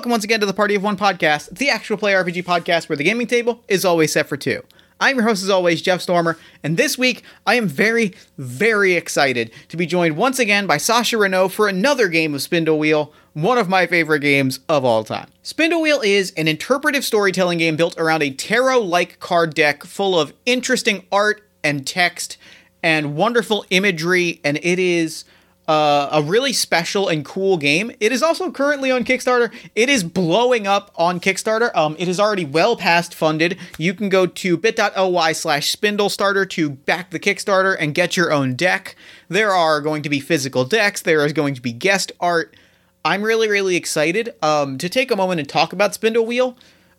Welcome once again to the Party of One podcast, the actual play RPG podcast where the gaming table is always set for two. I'm your host, as always, Jeff Stormer, and this week I am very, very excited to be joined once again by Sasha Reneau for another game of Spindle Wheel, one of my favorite games of all time. Spindle Wheel is an interpretive storytelling game built around a tarot like card deck full of interesting art and text and wonderful imagery, and it is uh, a really special and cool game. It is also currently on Kickstarter. It is blowing up on Kickstarter. Um, it is already well past funded. You can go to bit.ly slash spindle starter to back the Kickstarter and get your own deck. There are going to be physical decks. There is going to be guest art. I'm really, really excited um, to take a moment and talk about Spindle Wheel.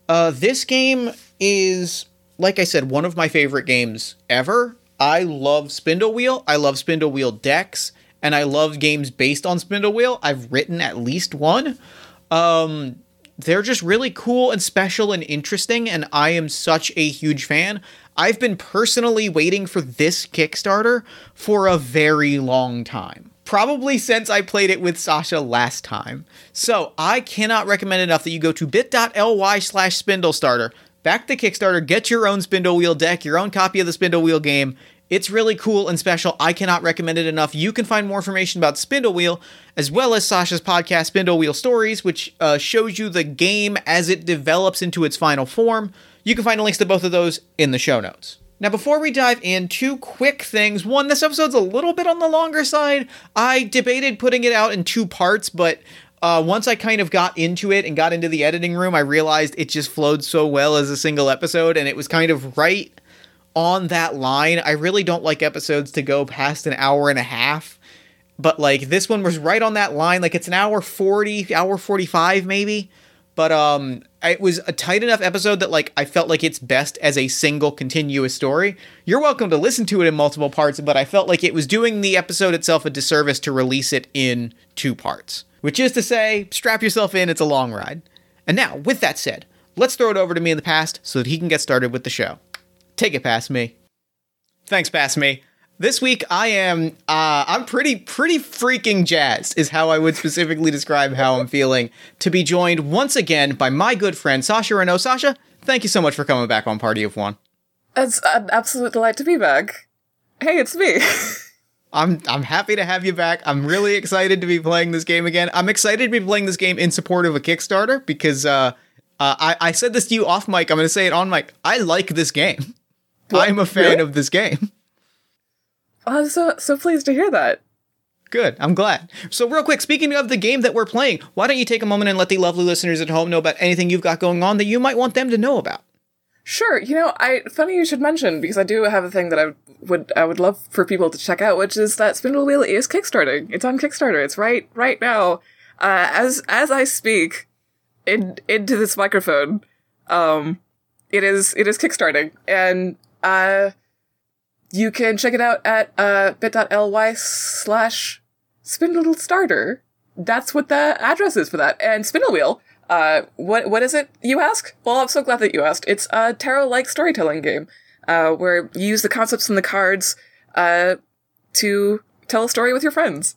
Uh, this game is, like I said, one of my favorite games ever. I love Spindle Wheel. I love Spindle Wheel decks and I love games based on Spindle Wheel. I've written at least one. Um, they're just really cool and special and interesting, and I am such a huge fan. I've been personally waiting for this Kickstarter for a very long time. Probably since I played it with Sasha last time. So I cannot recommend enough that you go to bit.ly slash spindle starter, back the Kickstarter, get your own Spindle Wheel deck, your own copy of the Spindle Wheel game, it's really cool and special. I cannot recommend it enough. You can find more information about Spindle Wheel as well as Sasha's podcast, Spindle Wheel Stories, which uh, shows you the game as it develops into its final form. You can find links to both of those in the show notes. Now, before we dive in, two quick things. One, this episode's a little bit on the longer side. I debated putting it out in two parts, but uh, once I kind of got into it and got into the editing room, I realized it just flowed so well as a single episode, and it was kind of right on that line. I really don't like episodes to go past an hour and a half. But like this one was right on that line. Like it's an hour 40, hour 45 maybe. But um it was a tight enough episode that like I felt like it's best as a single continuous story. You're welcome to listen to it in multiple parts, but I felt like it was doing the episode itself a disservice to release it in two parts. Which is to say, strap yourself in, it's a long ride. And now, with that said, let's throw it over to me in the past so that he can get started with the show. Take it past me. Thanks, past me. This week I am uh I'm pretty pretty freaking jazzed is how I would specifically describe how I'm feeling to be joined once again by my good friend Sasha Reneau. Sasha, thank you so much for coming back on Party of One. It's an absolute delight to be back. Hey, it's me. I'm I'm happy to have you back. I'm really excited to be playing this game again. I'm excited to be playing this game in support of a Kickstarter because uh, uh I, I said this to you off mic. I'm gonna say it on mic. I like this game. I'm a fan really? of this game. I'm so so pleased to hear that. Good. I'm glad. So, real quick, speaking of the game that we're playing, why don't you take a moment and let the lovely listeners at home know about anything you've got going on that you might want them to know about? Sure. You know, I funny you should mention because I do have a thing that I would I would love for people to check out, which is that Spindle Wheel is kickstarting. It's on Kickstarter. It's right right now. Uh, as as I speak in into this microphone, um, it is it is kickstarting, and uh, you can check it out at uh, bit.ly slash spindle starter. That's what the address is for that. And Spindle Wheel, uh, what what is it, you ask? Well, I'm so glad that you asked. It's a tarot-like storytelling game, uh, where you use the concepts in the cards, uh, to tell a story with your friends.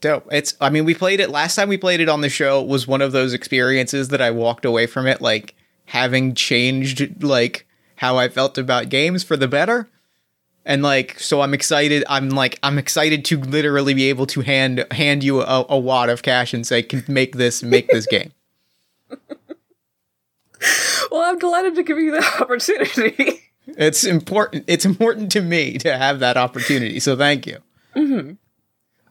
Dope. It's, I mean, we played it last time we played it on the show was one of those experiences that I walked away from it, like, having changed, like, how I felt about games for the better. And like, so I'm excited. I'm like, I'm excited to literally be able to hand hand you a, a wad of cash and say, "Can make this, make this game." well, I'm delighted to give you the opportunity. it's important. It's important to me to have that opportunity. So thank you. Mm-hmm.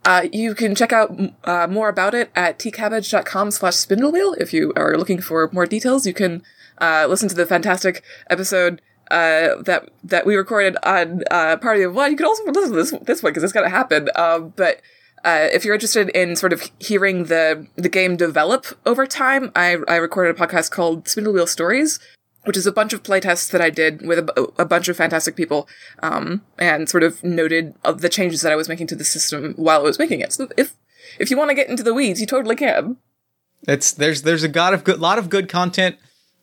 Uh, you can check out uh, more about it at tcabbage.com slash spindlewheel. If you are looking for more details, you can uh, listen to the fantastic episode uh, that that we recorded on uh, Party of One. You can also listen to this this one because it's gonna happen. Um, but uh, if you're interested in sort of hearing the the game develop over time, I I recorded a podcast called Spindle Wheel Stories, which is a bunch of playtests that I did with a, a bunch of fantastic people, um, and sort of noted of the changes that I was making to the system while I was making it. So if if you want to get into the weeds, you totally can. It's there's there's a of good lot of good content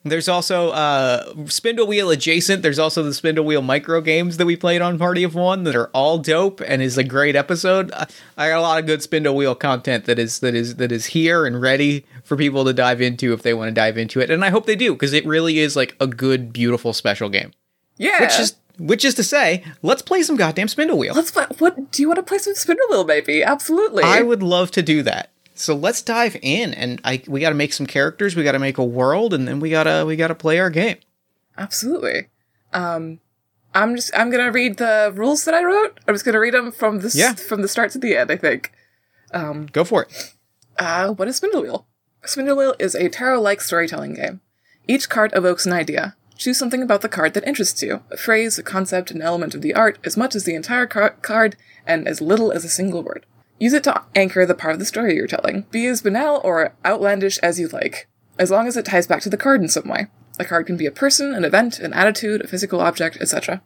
There's also uh, Spindle Wheel adjacent. There's also the Spindle Wheel micro games that we played on Party of One that are all dope and is a great episode. I, got a lot of good Spindle Wheel content that is that is that is here and ready for people to dive into if they want to dive into it, and I hope they do because it really is like a good, beautiful, special game. Yeah. Which is which is to say, let's play some goddamn Spindle Wheel. Let's play. What do you want to play some Spindle Wheel? Maybe. Absolutely. I would love to do that. So let's dive in, and I we got to make some characters. We got to make a world, and then we gotta we gotta play our game. Absolutely. Um, I'm just I'm gonna read the rules that I wrote. I'm just gonna read them from the Yeah. from the start to the end. I think. Um, Go for it. Uh, what is Spindle Wheel? Spindle Wheel is a tarot-like storytelling game. Each card evokes an idea. Choose something about the card that interests you a phrase, a concept, an element of the art, as much as the entire car- card, and as little as a single word. Use it to anchor the part of the story you're telling. Be as banal or outlandish as you like, as long as it ties back to the card in some way. A card can be a person, an event, an attitude, a physical object, etc.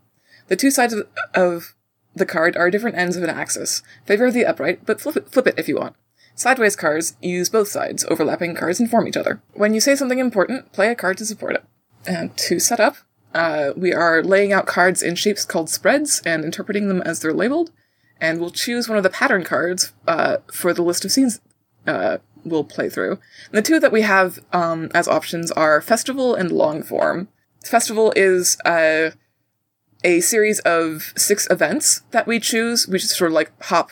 The two sides of, the card are different ends of an axis. Favor the upright, but flip it, flip it if you want. Sideways cards use both sides. Overlapping cards inform each other. When you say something important, play a card to support it. And to set up, uh, we are laying out cards in shapes called spreads and interpreting them as they're labeled. And we'll choose one of the pattern cards uh, for the list of scenes uh, we'll play through. And the two that we have um, as options are Festival and Long Form. Festival is uh, a series of six events that we choose. We just sort of like hop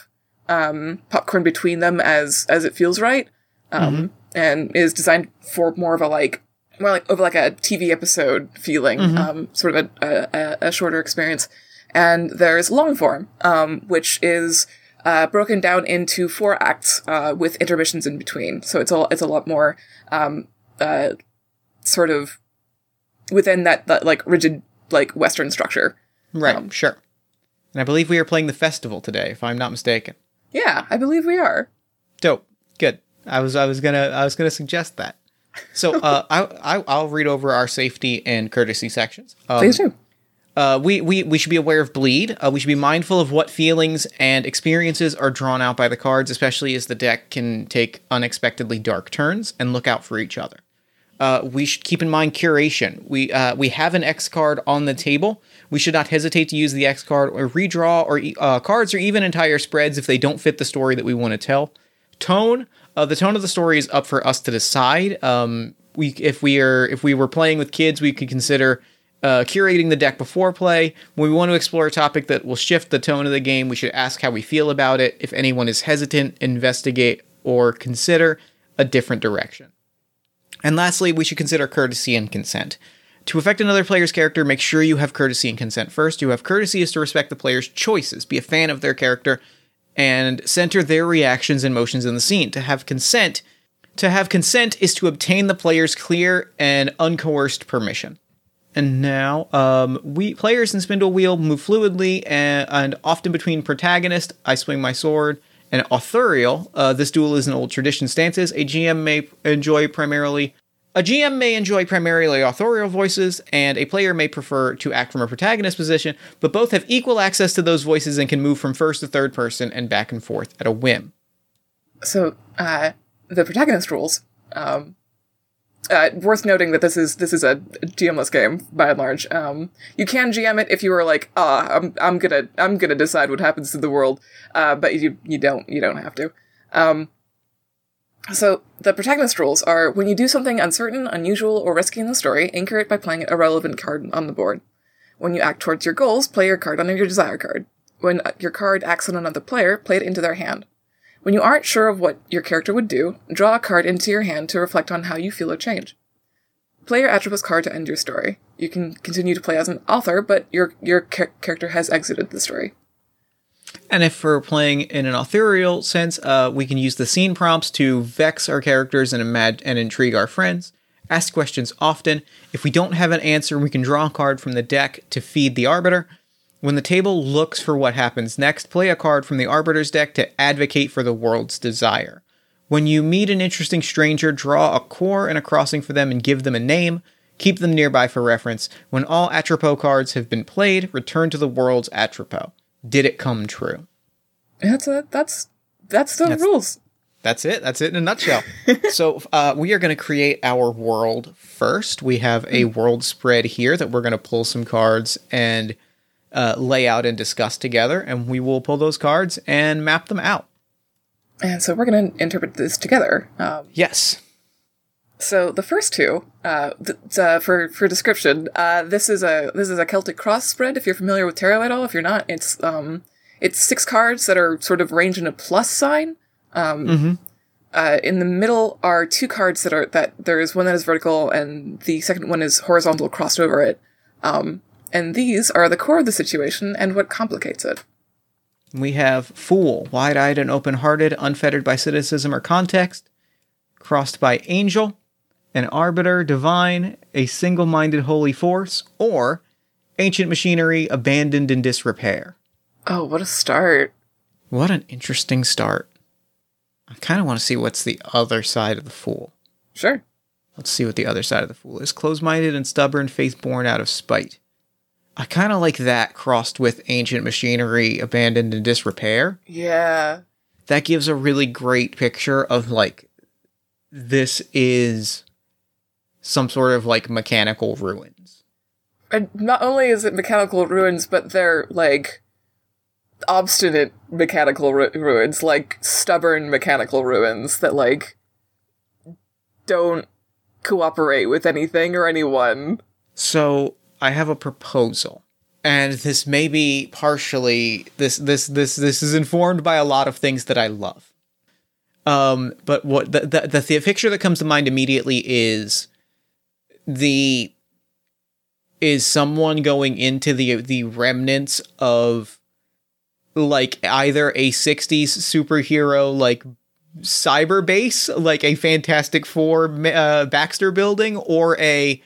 um, popcorn between them as as it feels right, um, and is designed for more of a like more like over like a TV episode feeling, um, sort of a, a- a shorter experience. And there's long form, um, which is uh, broken down into four acts uh, with intermissions in between. So it's a it's a lot more um, uh, sort of within that, that like rigid like Western structure. Right, Um, sure. And I believe we are playing the festival today, if I'm not mistaken. Yeah, I believe we are. Dope. Good. I was I was gonna I was gonna suggest that. So uh, I, I I'll read over our safety and courtesy sections. Um, Please do. Uh, we, we, we should be aware of bleed. Uh, we should be mindful of what feelings and experiences are drawn out by the cards, especially as the deck can take unexpectedly dark turns, and look out for each other. Uh, we should keep in mind curation. We uh, we have an X card on the table. We should not hesitate to use the X card or redraw or uh, cards or even entire spreads if they don't fit the story that we want to tell. Tone. Uh, the tone of the story is up for us to decide. Um, we if we are if we were playing with kids, we could consider uh, curating the deck before play. When we want to explore a topic that will shift the tone of the game, we should ask how we feel about it. If anyone is hesitant, investigate or consider a different direction. And lastly, we should consider courtesy and consent. To affect another player's character, make sure you have courtesy and consent first. To have courtesy is to respect the player's choices, be a fan of their character, and center their reactions and motions in the scene. To have consent, to have consent is to obtain the player's clear and uncoerced permission. And now, um, we players in Spindle Wheel move fluidly and, and often between protagonist, I swing my sword, and authorial. Uh, this duel is an old tradition stances. A GM may enjoy primarily. A GM may enjoy primarily authorial voices, and a player may prefer to act from a protagonist position, but both have equal access to those voices and can move from first to third person and back and forth at a whim. So, uh, the protagonist rules. Um, uh, worth noting that this is this is a GMless game by and large. Um, you can GM it if you are like, ah, I'm I'm gonna I'm gonna decide what happens to the world, uh, but you you don't you don't have to. Um, so the protagonist rules are when you do something uncertain, unusual, or risky in the story, anchor it by playing a relevant card on the board. When you act towards your goals, play your card on your desire card. When uh, your card acts on another player, play it into their hand. When you aren't sure of what your character would do, draw a card into your hand to reflect on how you feel a change. Play your Atropos card to end your story. You can continue to play as an author, but your your char- character has exited the story. And if we're playing in an authorial sense, uh, we can use the scene prompts to vex our characters and, imag- and intrigue our friends. Ask questions often. If we don't have an answer, we can draw a card from the deck to feed the arbiter. When the table looks for what happens next, play a card from the arbiter's deck to advocate for the world's desire. When you meet an interesting stranger, draw a core and a crossing for them and give them a name. Keep them nearby for reference. When all Atropos cards have been played, return to the world's Atropos. Did it come true? That's a, that's that's the rules. That's it. That's it in a nutshell. so uh, we are going to create our world first. We have a world spread here that we're going to pull some cards and uh, lay out and discuss together, and we will pull those cards and map them out. And so we're going to interpret this together. Um, Yes. So the first two, uh, th- uh, for for description, uh, this is a this is a Celtic cross spread. If you're familiar with tarot at all, if you're not, it's um it's six cards that are sort of ranged in a plus sign. Um, uh, in the middle are two cards that are that there is one that is vertical and the second one is horizontal crossed over it. Um, and these are the core of the situation and what complicates it. We have Fool, wide eyed and open hearted, unfettered by cynicism or context, crossed by Angel, an arbiter, divine, a single minded holy force, or ancient machinery abandoned in disrepair. Oh, what a start! What an interesting start. I kind of want to see what's the other side of the Fool. Sure. Let's see what the other side of the Fool is. Close minded and stubborn, faith born out of spite. I kind of like that crossed with ancient machinery abandoned in disrepair. Yeah. that gives a really great picture of like this is some sort of like mechanical ruins. And not only is it mechanical ruins, but they're like obstinate mechanical ru- ruins, like stubborn mechanical ruins that like don't cooperate with anything or anyone. So I have a proposal. And this may be partially this this this this is informed by a lot of things that I love. Um, but what the the, the, the picture that comes to mind immediately is the is someone going into the the remnants of like either a 60s superhero like cyber base like a fantastic four uh, baxter building or a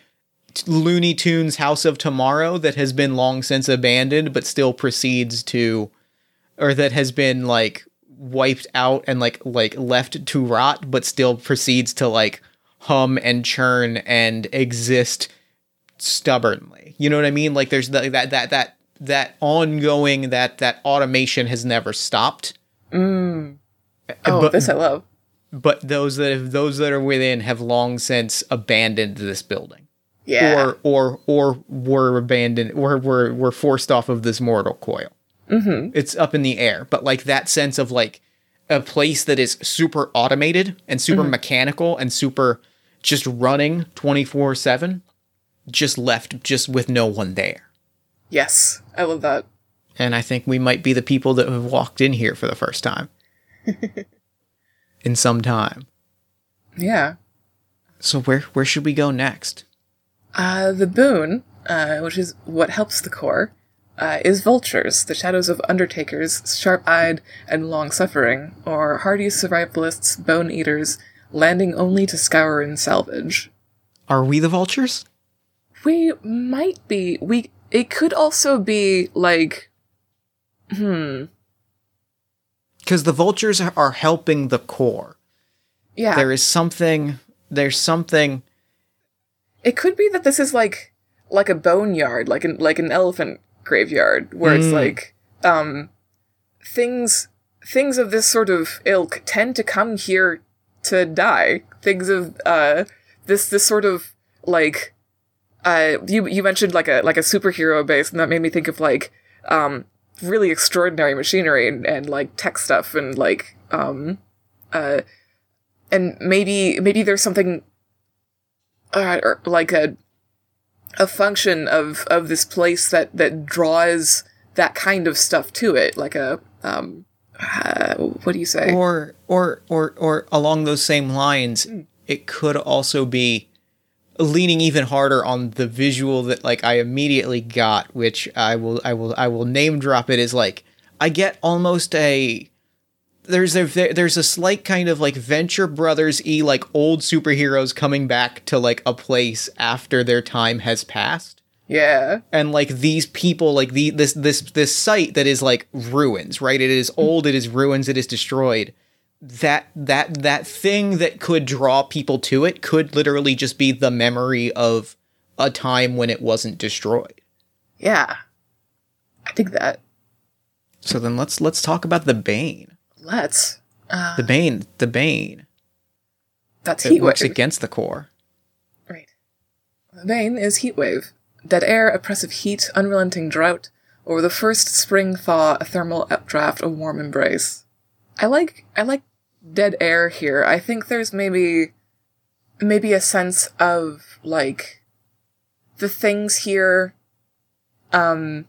looney tunes house of tomorrow that has been long since abandoned but still proceeds to or that has been like wiped out and like like left to rot but still proceeds to like hum and churn and exist stubbornly. You know what i mean? Like there's the, that that that that ongoing that that automation has never stopped. Mm. Oh, but, this I love. but those that have, those that are within have long since abandoned this building Yeah. or or or were abandoned or were were forced off of this mortal coil. Mm-hmm. It's up in the air, but like that sense of like a place that is super automated and super mechanical and super just running twenty four seven, just left just with no one there. yes, I love that. And I think we might be the people that have walked in here for the first time in some time. Yeah. So where where should we go next? Uh, the boon, uh, which is what helps the core, uh, is vultures, the shadows of undertakers, sharp-eyed and long-suffering, or hardy survivalists, bone eaters, landing only to scour and salvage. Are we the vultures? We might be. We. It could also be like. Hmm because the vultures are helping the core. Yeah. There is something. There's something. It could be that this is like like a boneyard, like an like an elephant graveyard, where it's Mm. like um things things of this sort of ilk tend to come here to die. Things of uh this this sort of like uh you you mentioned like a like a superhero base, and that made me think of like um really extraordinary machinery and, and like tech stuff and like um uh and maybe maybe there's something uh, or like a a function of of this place that that draws that kind of stuff to it like a um uh, what do you say? Or or or or along those same lines, it could also be leaning even harder on the visual that like I immediately got, which I will I will I will name drop it as like I get almost a there's a there's a slight kind of like Venture Brothers e like old superheroes coming back to like a place after their time has passed. Yeah. And like these people like the this this this site that is like ruins right? It is old it is ruins it is destroyed. That that that thing that could draw people to it could literally just be the memory of a time when it wasn't destroyed. Yeah. I think that. So then let's let's talk about the bane let's the bane, the bane. That's It heat works wave. against the core. Right. The bane is heat wave. Dead air, oppressive heat, unrelenting drought, or the first spring thaw, a thermal updraft, a warm embrace. I like I like dead air here. I think there's maybe maybe a sense of like the things here um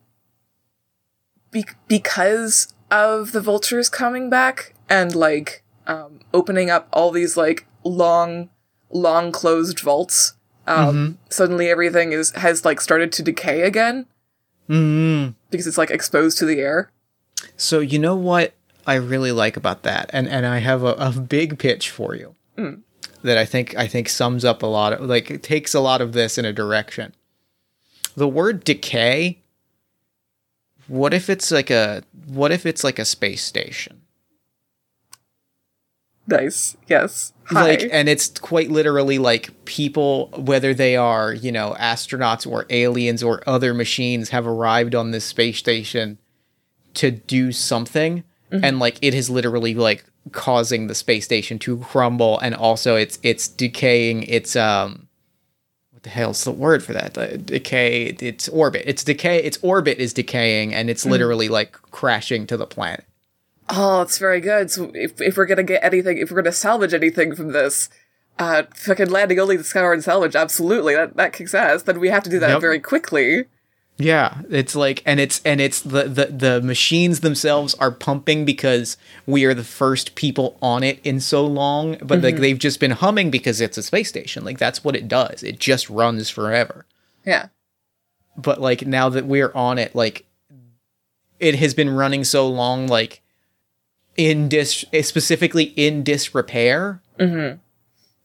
be- because of the vultures coming back and like um opening up all these like long long closed vaults um suddenly everything is has like started to decay again Mm. because it's like exposed to the air So you know what I really like about that, and and I have a, a big pitch for you that I think I think sums up a lot of like it takes a lot of this in a direction. The word decay. What if it's like a what if it's like a space station? nice. Yes. Hi. like and it's quite literally like people whether they are you know astronauts or aliens or other machines have arrived on this space station to do something. And like it is literally like causing the space station to crumble. And also it's it's decaying. Its um the hell's the word for that the decay its orbit its decay its orbit is decaying and it's literally like crashing to the planet Oh, it's very good. So if, if we're gonna get anything, if we're gonna salvage anything from this, uh, fucking landing only discover and salvage, absolutely, that, that kicks ass. Then we have to do that Yep. very quickly. Yeah, it's like and it's and it's the, the the machines themselves are pumping because we are the first people on it in so long, but like mm-hmm. they've just been humming because it's a space station. Like that's what it does. It just runs forever. Yeah. But like now that we're on it, like it has been running so long like in dis specifically in disrepair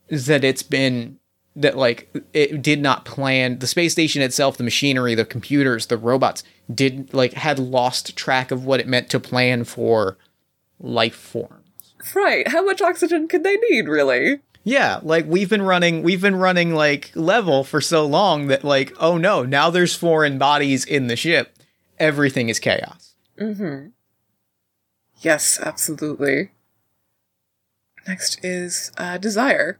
is that it's been that like it did not plan the space station itself the machinery the computers the robots did like had lost track of what it meant to plan for life forms Right. How much oxygen could they need, really? yeah like we've been running we've been running like level for so long that like oh no now there's foreign bodies in the ship everything is chaos Mm-hmm. Yes, absolutely. Next is uh, desire,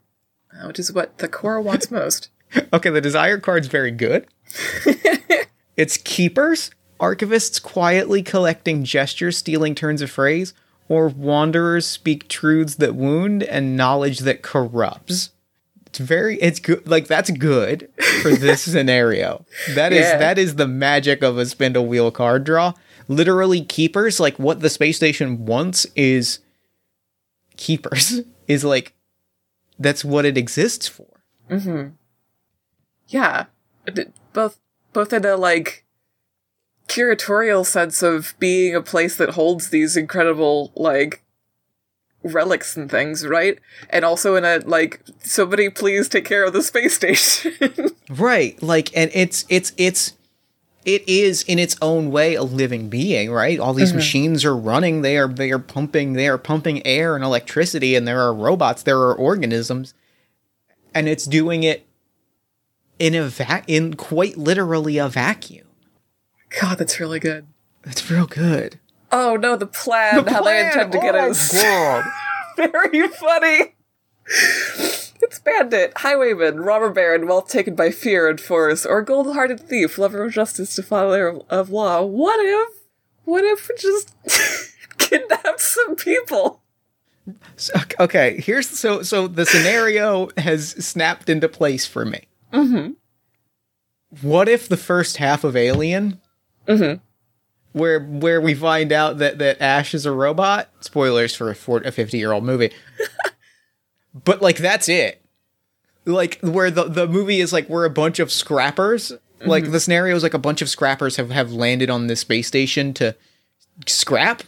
which is what the core wants most. Okay, the desire card's very good. it's keepers, archivists quietly collecting gestures, stealing turns of phrase, or wanderers speak truths that wound and knowledge that corrupts. It's very it's good like that's good for this scenario. That is Yeah. that is the magic of a spindle wheel card draw. Literally keepers, like what the space station wants is keepers. Is like that's what it exists for. Mm-hmm. Yeah, both both in a like curatorial sense of being a place that holds these incredible like relics and things, right? And also in a like somebody please take care of the space station. Right. Like and it's it's it's it is in its own way a living being, right? All these mm-hmm. machines are running, they are they are pumping they are pumping air and electricity and there are robots, there are organisms and it's doing it in a vac in quite literally a vacuum. God, that's really good. That's real good. Oh no, the plan, how they intend to oh get Oh my us. God. Very funny. It's bandit, highwayman, robber baron, wealth taken by fear and force, or gold-hearted thief, lover of justice, defiler of law. What if? What if we just kidnapped some people? So- okay, here's so so the scenario has snapped into place for me. Mm-hmm. What if the first half of Alien, where where we find out that that Ash is a robot? Spoilers for a, 40, a fifty year old movie. But like that's it. Like where the the movie is like we're a bunch of scrappers. Like mm-hmm. the scenario is like a bunch of scrappers have have landed on this space station to scrap.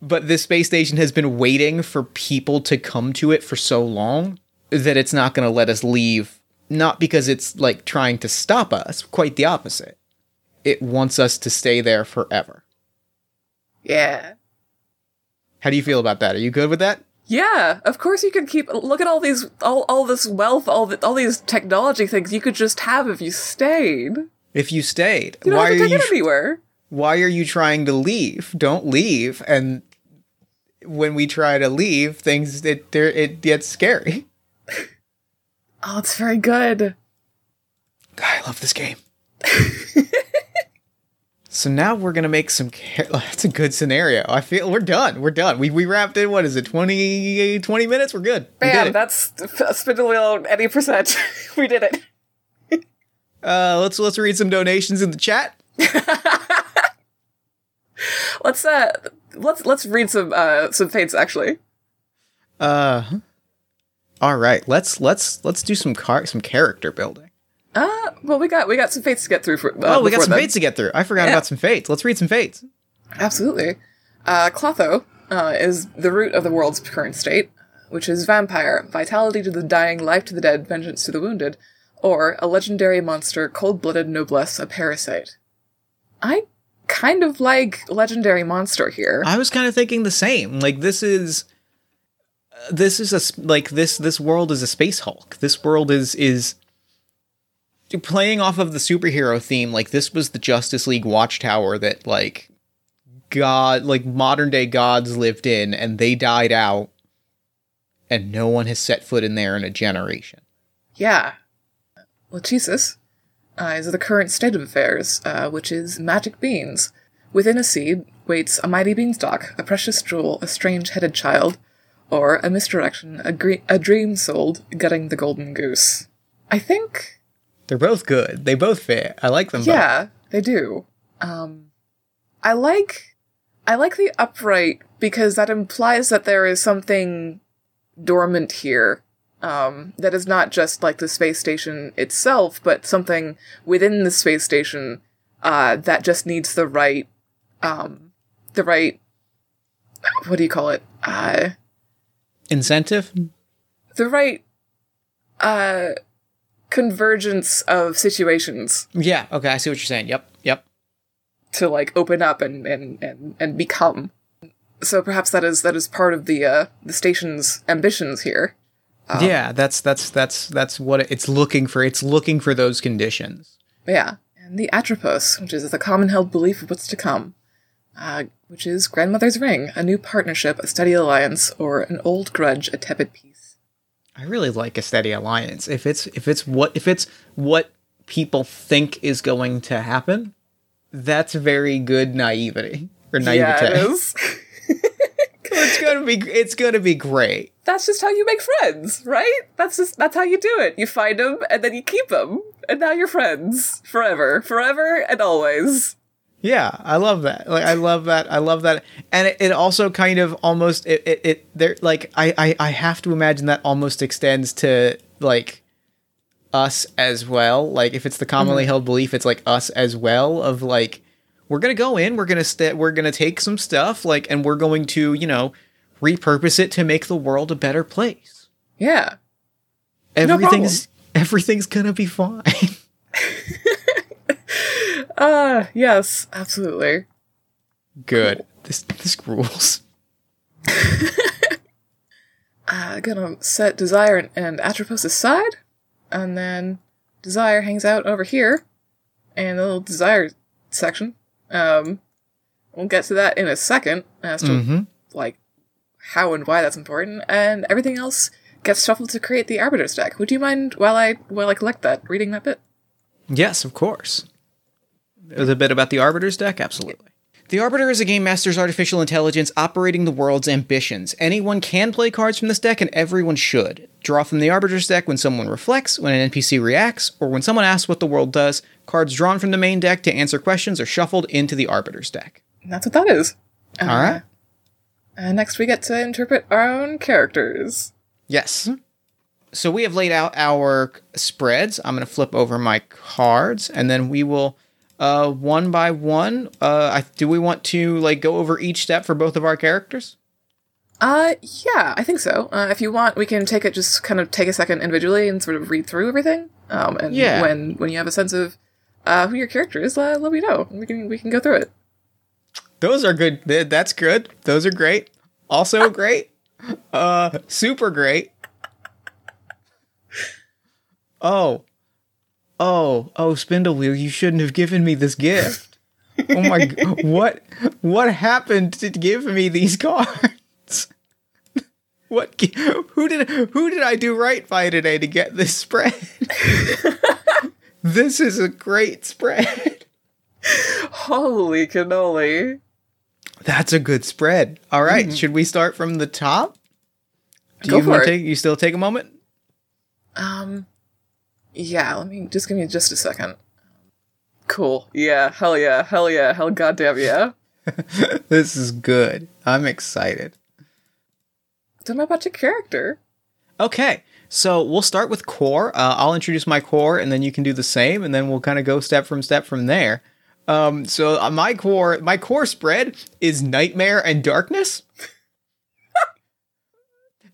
But this space station has been waiting for people to come to it for so long that it's not going to let us leave. Not because it's like trying to stop us quite the opposite. It wants us to stay there forever. Yeah. how do you feel about that? Are you good with that Yeah, of course you could keep. Look at all these, all, all this wealth, all the, all these technology things you could just have if you stayed. If you stayed don't why have to are you it anywhere. why are you trying to leave don't leave and when we try to leave, things it there it gets scary. Oh, it's very good. I love this game. so now we're gonna make some. That's a good scenario. I feel we're done. We're done. We we wrapped in. What is it? 20, 20 minutes. We're good. We Bam, it. that's a spindle wheel any percent. we did it. Uh, let's let's read some donations in the chat. Let's uh let's let's read some uh some fates actually. Uh, all right. Let's let's let's do some car some character building. Uh well we got we got some fates to get through for uh, Oh, we got some then. fates to get through. I forgot Yeah. about some fates. Let's read some fates. Absolutely. Uh Clotho uh, is the root of the world's current state, which is vampire, vitality to the dying, life to the dead, vengeance to the wounded, or a legendary monster, cold-blooded noblesse, a parasite. I kind of like legendary monster here. I was kind of thinking the same. Like this is this is a like this this world is a space Hulk. This world is is playing off of the superhero theme. Like this was the Justice League Watchtower that like god like modern day gods lived in and they died out and no one has set foot in there in a generation. Yeah. Lachesis uh, is the current state of affairs, uh, which is magic beans. Within a seed waits a mighty beanstalk, a precious jewel, a strange headed child, or a misdirection, a, gre- a dream sold, gutting the golden goose. I think, They're both good. They both fit. I like them both. yeah, they do. Um, I like, I like the upright because that implies that there is something dormant here um, that is not just like the space station itself, but something within the space station uh, that just needs the right, um, the right, what do you call it? Uh, Incentive? the right uh, convergence of situations Yeah, okay, I see what you're saying. Yep. Yep. to like open up and and and, and become. So perhaps that is that is part of the uh, the station's ambitions here. yeah, that's that's that's that's what it- it's looking for. It's looking for those conditions. Yeah. And the Atropos, which is the common held belief of what's to come, uh, which is grandmother's ring, a new partnership, a steady alliance, or an old grudge, a tepid peace. I really like a steady alliance. If it's if it's what if it's what people think is going to happen, that's very good naivety or naivete. Yeah, it is. it's gonna be it's gonna be great. that's just how you make friends, right? That's just that's how you do it. You find them and then you keep them, and now you're friends forever, forever and always. Yeah, I love that. Like I love that. I love that. And it, it also kind of almost it it, it there like I, I I have to imagine that almost extends to like us as well. Like if it's the commonly mm-hmm. held belief, it's like us as well of like we're gonna go in, we're gonna st- we're gonna take some stuff like and we're going to you know repurpose it to make the world a better place. Yeah. Everything's everything's gonna be fine. Uh yes, absolutely. Good. This this rules. Uh, gonna set Desire and Atropos aside, and then Desire hangs out over here, in the little Desire section. Um, we'll get to that in a second as to Mm-hmm. like how and why that's important, and everything else gets shuffled to create the Arbiter's deck. Would you mind while I while I collect that, reading that bit? Yes, of course. There's a bit about the Arbiter's deck, absolutely. The Arbiter is a game master's artificial intelligence operating the world's ambitions. Anyone can play cards from this deck, and everyone should. Draw from the Arbiter's deck when someone reflects, when an NPC reacts, or when someone asks what the world does. Cards drawn from the main deck to answer questions are shuffled into the Arbiter's deck. And that's what that is. Uh, All right. And next we get to interpret our own characters. Yes. So we have laid out our spreads. I'm going to flip over my cards, and then we will, uh, one by one. Uh, I, do we want to like go over each step for both of our characters? Uh, yeah, I think so. Uh, if you want, we can take it, just kind of take a second individually and sort of read through everything. Um, and Yeah. when when you have a sense of uh, who your character is, uh, let me know. We can we can go through it. Those are good. That's good. Those are great. Also great. Uh, super great. Oh, oh, oh, Spindle Wheel! You shouldn't have given me this gift. Oh my! what? What happened to give me these cards? What? Who did who did I do right by today to get this spread? this is a great spread. Holy cannoli. That's a good spread. All right, should we start from the top? Do Go you wanna it. take you still take a moment? Um, yeah, let me just give me just a second. Cool. Yeah, hell yeah, hell yeah, hell goddamn yeah. This is good. I'm excited. Tell me about your character. Okay, so we'll start with core. Uh, I'll introduce my core, and then you can do the same, and then we'll kind of go step from step from there. Um, so uh, my core, my core spread is nightmare and darkness.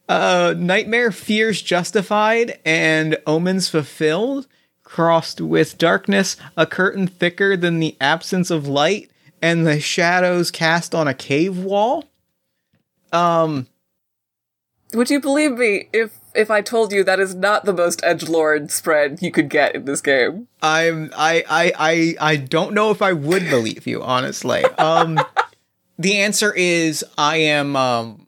uh, nightmare, fears justified, and omens fulfilled, crossed with darkness, a curtain thicker than the absence of light, and the shadows cast on a cave wall. Um. Would you believe me if if I told you that is not the most edge lord spread you could get in this game? I'm I I I I don't know if I would believe you, honestly. Um the answer is I am um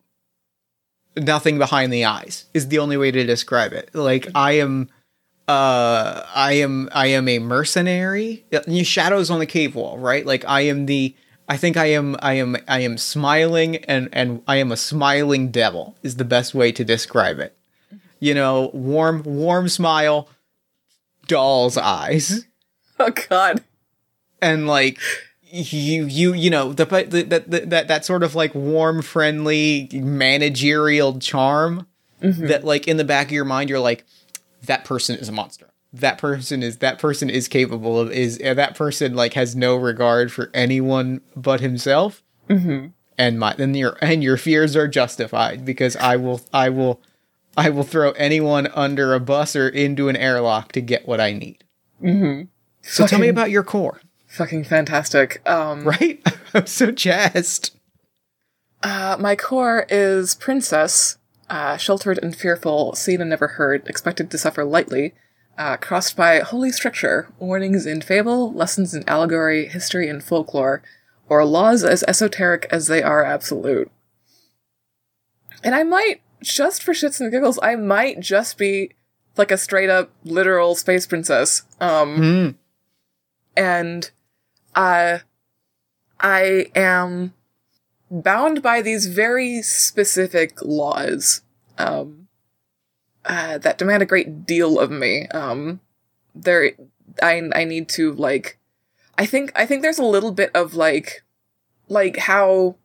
nothing behind the eyes is the only way to describe it. Like I am uh I am I am a mercenary. Shadows on the cave wall, right? Like I am the I think I am I am I am smiling and and I am a smiling devil is the best way to describe it. You know, warm warm smile, doll's eyes Oh god. and like you you you know the the that that sort of like warm friendly managerial charm that like in the back of your mind you're like that person is a monster. That person is that person is capable of is uh, that person like has no regard for anyone but himself. Mm-hmm. and my then your and your fears are justified because i will i will i will throw anyone under a bus or into an airlock to get what i need. Mm-hmm. so tell me about your core Fucking fantastic. Um right? I'm so jazzed. Uh, my core is princess, uh, sheltered and fearful, seen and never heard, expected to suffer lightly, uh, crossed by holy stricture, warnings in fable, lessons in allegory, history and folklore, or laws as esoteric as they are absolute. And I might, just for shits and giggles, I might just be like a straight up literal space princess. Um, Mm. and uh, I am bound by these very specific laws um, uh, that demand a great deal of me. Um, there, I I need to like, I think I think there's a little bit of like, like how,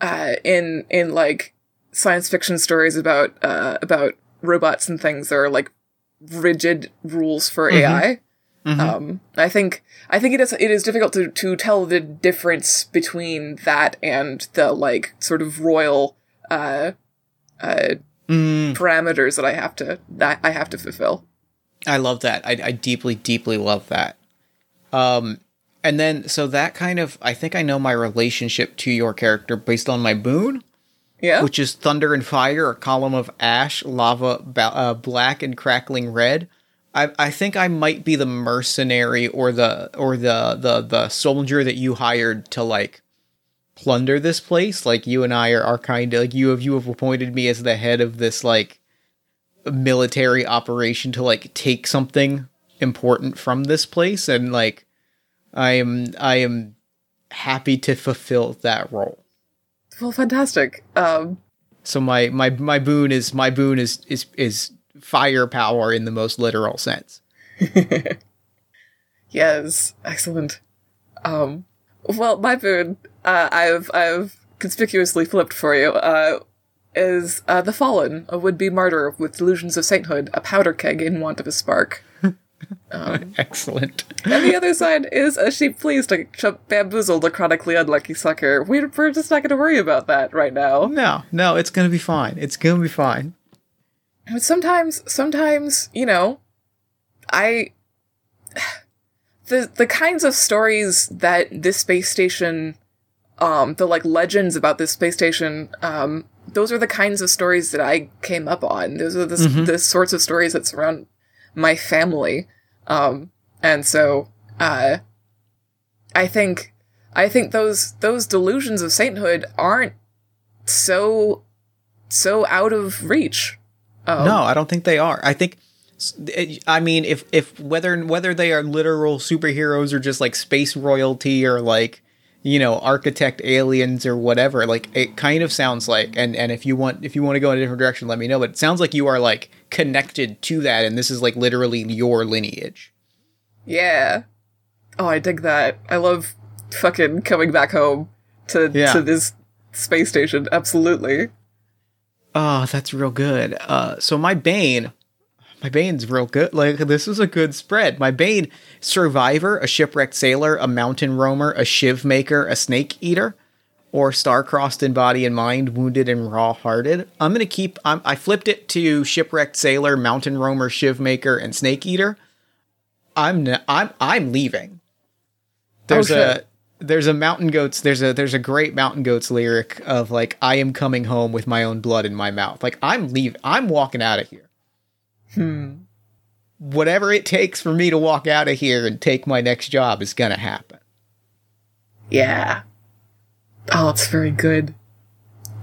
uh, in in like science fiction stories about uh about robots and things, there are like rigid rules for AI. Um, I think I think it is it is difficult to to tell the difference between that and the like sort of royal uh uh Mm. parameters that I have to that I have to fulfill. I love that. I, I deeply, deeply love that. Um, and then so that kind of I think I know my relationship to your character based on my boon, Yeah. which is thunder and fire, a column of ash, lava, ba- uh, black and crackling red. I, I think I might be the mercenary or the or the the the soldier that you hired to like plunder this place. Like you and I are, are kind of like you have you have appointed me as the head of this like military operation to like take something important from this place and like I am I am happy to fulfill that role. well, fantastic. Um, So my my my boon is my boon is is is firepower in the most literal sense. yes, excellent. Um, well, my boon, uh, I've I've conspicuously flipped for you. Uh, is uh, the fallen, a would-be martyr with delusions of sainthood, a powder keg in want of a spark. Excellent. And the other side is a sheep pleased to ch- bamboozled a chronically unlucky sucker. We're, we're just not going to worry about that right now. No, no, it's gonna be fine. It's gonna be fine. But sometimes, sometimes, you know, I the the kinds of stories that this space station, um, the like legends about this space station, um, those are the kinds of stories that I came up on. Those are the the sorts of stories that surround my family, um, and so, uh, I think, I think those those delusions of sainthood aren't so so out of reach. Um, no, I don't think they are. I think I mean if if whether whether they are literal superheroes or just like space royalty or like you know architect aliens or whatever like it kind of sounds like and and if you want if you want to go in a different direction let me know but it sounds like you are like connected to that and this is like literally your lineage. Yeah. Oh i dig that. I love fucking coming back home to Yeah. to this space station. Absolutely Oh, that's real good. Uh, so my Bane, my Bane's real good. Like this is a good spread. My Bane, survivor, a shipwrecked sailor, a mountain roamer, a shiv maker, a snake eater, or star-crossed in body and mind, wounded and raw-hearted. I'm gonna keep. I'm, I flipped it to shipwrecked sailor, mountain roamer, shiv maker, and snake eater. I'm I'm I'm leaving. There's shit. a there's a mountain goats there's a there's a great mountain goats lyric of like I am coming home with my own blood in my mouth. Like I'm leaving. I'm walking out of here. hmm Whatever it takes for me to walk out of here and take my next job is gonna happen. yeah oh it's very good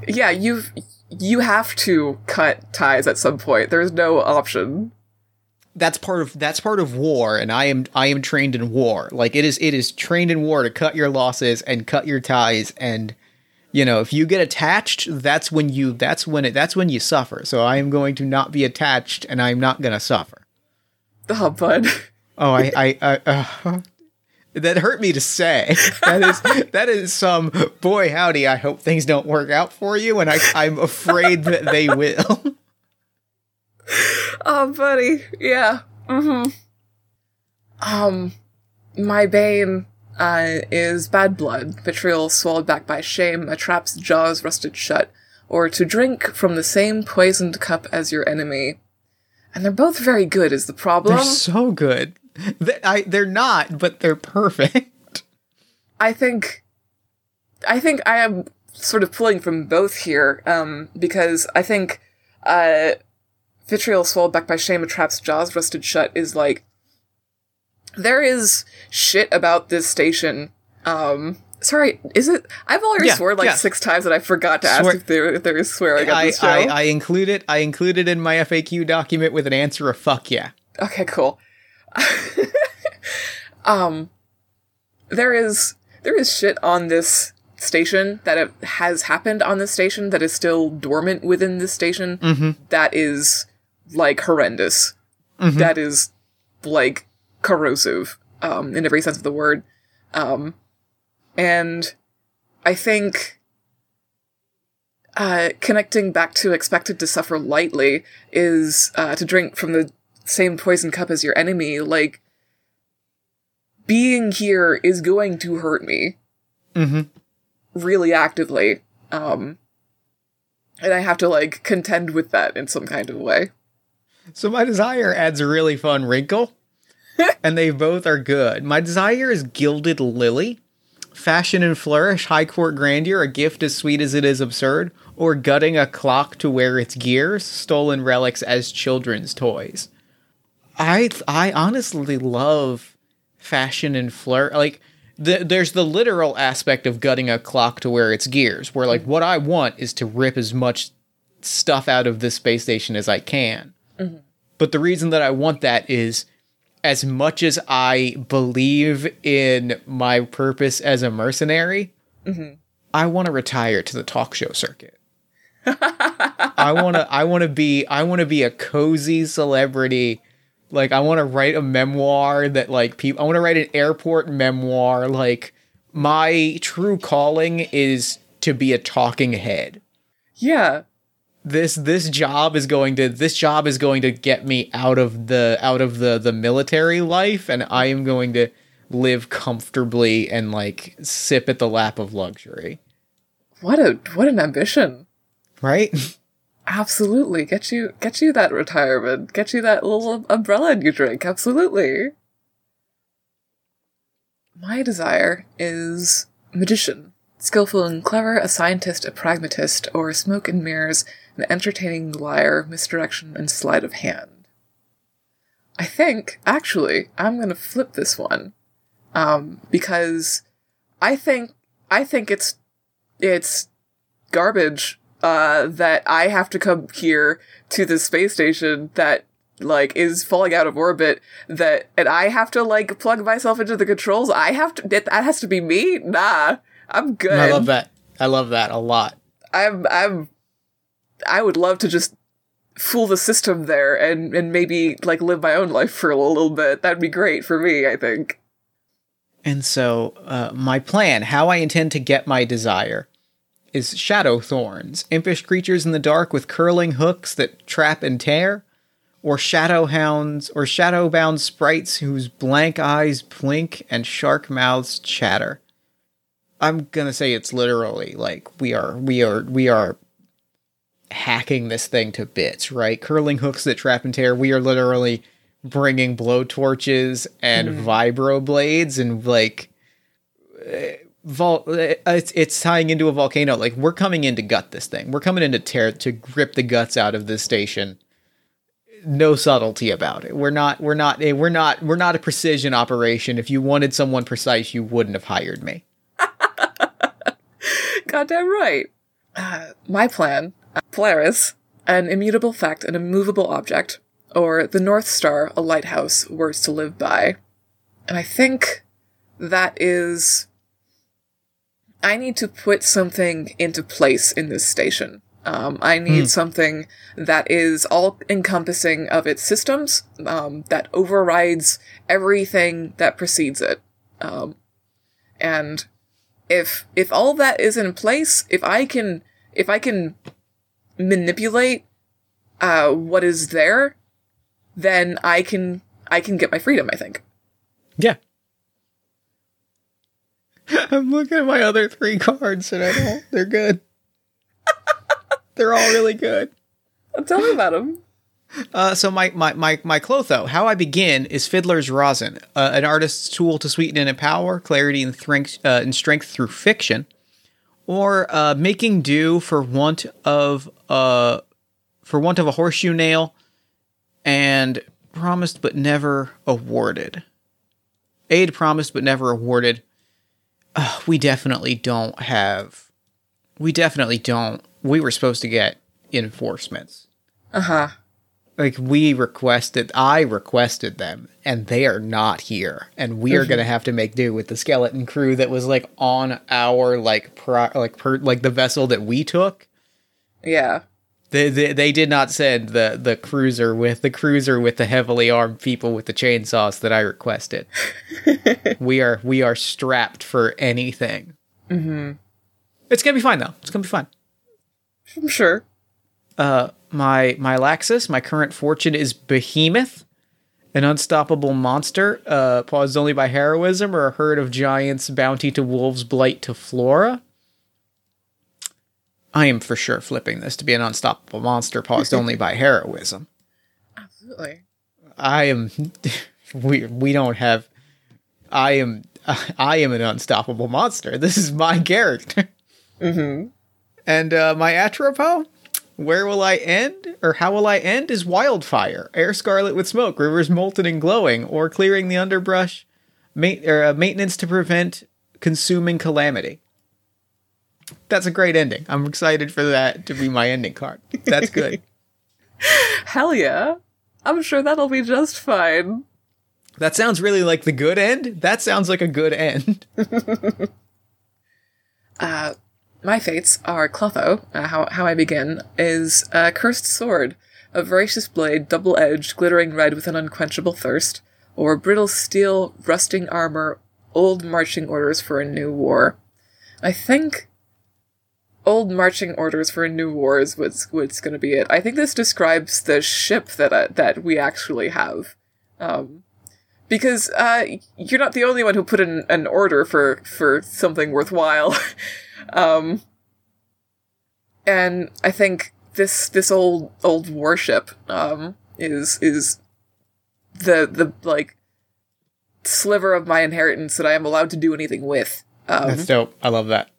yeah you've you have to cut ties at some point there's no option That's part of that's part of war, and I am I am trained in war. Like it is it is trained in war to cut your losses and cut your ties and you know if you get attached that's when you that's when it that's when you suffer so i am going to not be attached and i'm not going to suffer oh bud Oh, I, I, I uh, that hurt me to say. That is, that is some boy howdy. I hope things don't work out for you, and I, I'm afraid that they will. Oh, buddy. Yeah. Mm-hmm. Um, my bane uh, is bad blood, vitriol swallowed back by shame, a trap's jaws rusted shut, or to drink from the same poisoned cup as your enemy. And they're both very good, is the problem. They're so good. They, I, they're not, but they're perfect. I think, I think I am sort of pulling from both here, um, because I think, uh, vitriol swallowed back by shame, a trap's jaws rusted shut is like, there is shit about this station. Um, sorry, is it? I've already Yeah, sworn like yeah. six times, that I forgot to ask Swear- if there if there is swearing on I, this show. I, I included, I included it in my FAQ document with an answer of fuck yeah. Okay, cool. um, there is there is shit on this station that it has happened on this station that is still dormant within this station. that is like horrendous. That is like corrosive, um, in every sense of the word. Um, and I think uh, connecting back to expected to suffer lightly is uh, to drink from the same poison cup as your enemy. Like, being here is going to hurt me Mm-hmm. really actively. Um, and I have to, like, contend with that in some kind of way. So my desire adds a really fun wrinkle, and they both are good. My desire is gilded lily, fashion and flourish, high court grandeur, a gift as sweet as it is absurd, or gutting a clock to wear its gears, stolen relics as children's toys. I I honestly love fashion and flourish. Like the, there's the literal aspect of gutting a clock to wear its gears, where like what I want is to rip as much stuff out of this space station as I can. Mm-hmm. But the reason that I want that is as much as I believe in my purpose as a mercenary, mm-hmm. I want to retire to the talk show circuit. I want to I want to be I want to be a cozy celebrity. Like I want to write a memoir that like people I want to write an airport memoir like my true calling is to be a talking head Yeah. This this job is going to this job is going to get me out of the out of the the military life and I am going to live comfortably and like sip at the lap of luxury. What a what an ambition. Right? Absolutely. Get you get you that retirement. Get you that little um, umbrella you drink. Absolutely. My desire is magician. Skillful and clever, a scientist, a pragmatist, or smoke and mirrors, an entertaining liar, misdirection, and sleight of hand. I think, actually, I'm gonna flip this one. Um, because I think I think it's it's garbage uh, that I have to come here to the space station that like is falling out of orbit that and I have to like plug myself into the controls. I have to that, that has to be me? Nah. I'm good. I love that. I love that a lot. I'm I'm I would love to just fool the system there and and maybe like live my own life for a little bit. That'd be great for me, I think. And so, uh, my plan, how I intend to get my desire, is shadow thorns, impish creatures in the dark with curling hooks that trap and tear, or shadow hounds, or shadow bound sprites whose blank eyes blink and shark mouths chatter. I'm gonna say it's literally like we are, we are, we are hacking this thing to bits, right? Curling hooks that trap and tear. We are literally bringing blowtorches and mm. vibro blades and like vol- it's, it's tying into a volcano. Like we're coming in to gut this thing. We're coming in to tear to grip the guts out of this station. No subtlety about it. We're not we're not eh, we're not we're not a precision operation. If you wanted someone precise you wouldn't have hired me. Goddamn right. Uh, my plan polaris an immutable fact an immovable object or the North Star, a lighthouse, words to live by. And I think that is. I need to put something into place in this station. Um, I need mm. something that is all encompassing of its systems, um, that overrides everything that precedes it. Um, and if, if all that is in place, if I can, if I can manipulate, uh, what is there, then I can I can get my freedom, I think. Yeah. I'm looking at my other three cards and I don't they're good. they're all really good. Tell me about them. Uh, so my, my, my, my Clotho, how I begin is Fiddler's Rosin, uh, an artist's tool to sweeten and empower clarity and, strength, uh, and strength through fiction, or uh, making do for want of uh, for want of a horseshoe nail, and promised but never awarded. Aid promised but never awarded. Uh, we definitely don't have. We definitely don't. We were supposed to get enforcements. Uh huh. Like we requested, I requested them, and they are not here, and we are mm-hmm. gonna have to make do with the skeleton crew that was like on our like pro, like per, like the vessel that we took. Yeah. They, they, they did not send the, the cruiser with the cruiser with the heavily armed people with the chainsaws that I requested. we are we are strapped for anything. Mm-hmm. It's gonna be fine though. It's gonna be fine. I'm sure. Uh, my my Lachesis, my current fortune is Behemoth, an unstoppable monster, uh, paused only by heroism or a herd of giants, bounty to wolves, blight to flora. I am for sure flipping this to be an unstoppable monster paused only by heroism. Absolutely. I am. We we don't have. I am. I am an unstoppable monster. This is my character. Mm-hmm. And uh, my Atropo, where will I end, or how will I end, is wildfire, air scarlet with smoke, rivers molten and glowing, or clearing the underbrush, ma- or, uh, maintenance to prevent consuming calamity. That's a great ending. I'm excited for that to be my ending card. That's good. Hell yeah. I'm sure that'll be just fine. That sounds really like the good end. That sounds like a good end. uh, my fates are Clotho. Uh, how, how I begin is a cursed sword, a voracious blade, double edged, glittering red with an unquenchable thirst, or brittle steel, rusting armor, old marching orders for a new war. I think old marching orders for a new war is what's what's going to be it. I think this describes the ship that uh, that we actually have, um, because uh, you're not the only one who put in an order for for something worthwhile, um, and I think this this old old warship um, is is the the like sliver of my inheritance that I am allowed to do anything with. Um, That's dope. I love that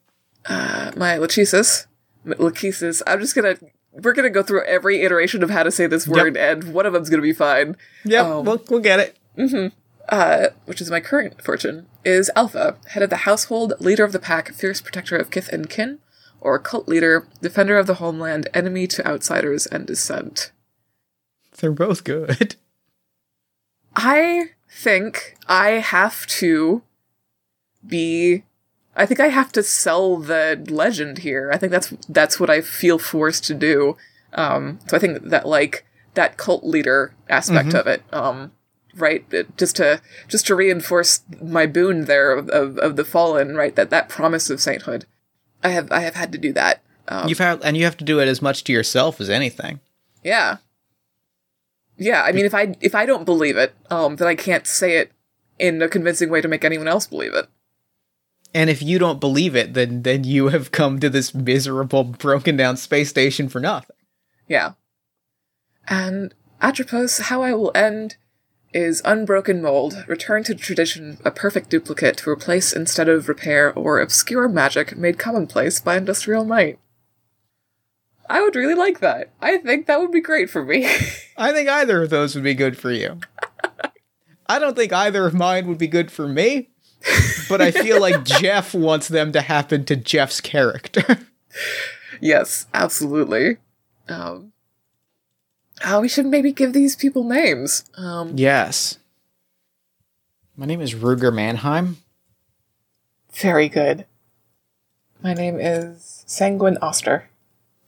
uh, my Lachesis. Lachesis. I'm just gonna. We're gonna go through every iteration of how to say this word, yep. and one of them's gonna be fine. Yeah, um, we'll, we'll get it. Mm-hmm. Uh, which is my current fortune, is Alpha, head of the household, leader of the pack, fierce protector of kith and kin, or cult leader, defender of the homeland, enemy to outsiders and dissent. They're both good. I think I have to be I think I have to sell the legend here. I think that's that's what I feel forced to do. Um, so I think that like that cult leader aspect Mhm. of it, um, right? it- Just to just to reinforce my boon there of, of, of the fallen, right? That that promise of sainthood. I have I have had to do that. Um, You've had, and you have to do it as much to yourself as anything. yeah, yeah. I mean, if I if I don't believe it, um, then I can't say it in a convincing way to make anyone else believe it. And if you don't believe it, then then you have come to this miserable, broken down space station for nothing. Yeah. And Atropos, how I will end is unbroken mold, return to tradition, a perfect duplicate to replace instead of repair or obscure magic made commonplace by industrial might. I would really like that. I think that would be great for me. I think either of those would be good for you. I don't think either of mine would be good for me, but I feel like Jeff wants them to happen to Jeff's character. yes, absolutely. Um, oh, we should maybe give these people names. Um, yes. My name is Ruger Mannheim. very good. My name is Sanguine Oster.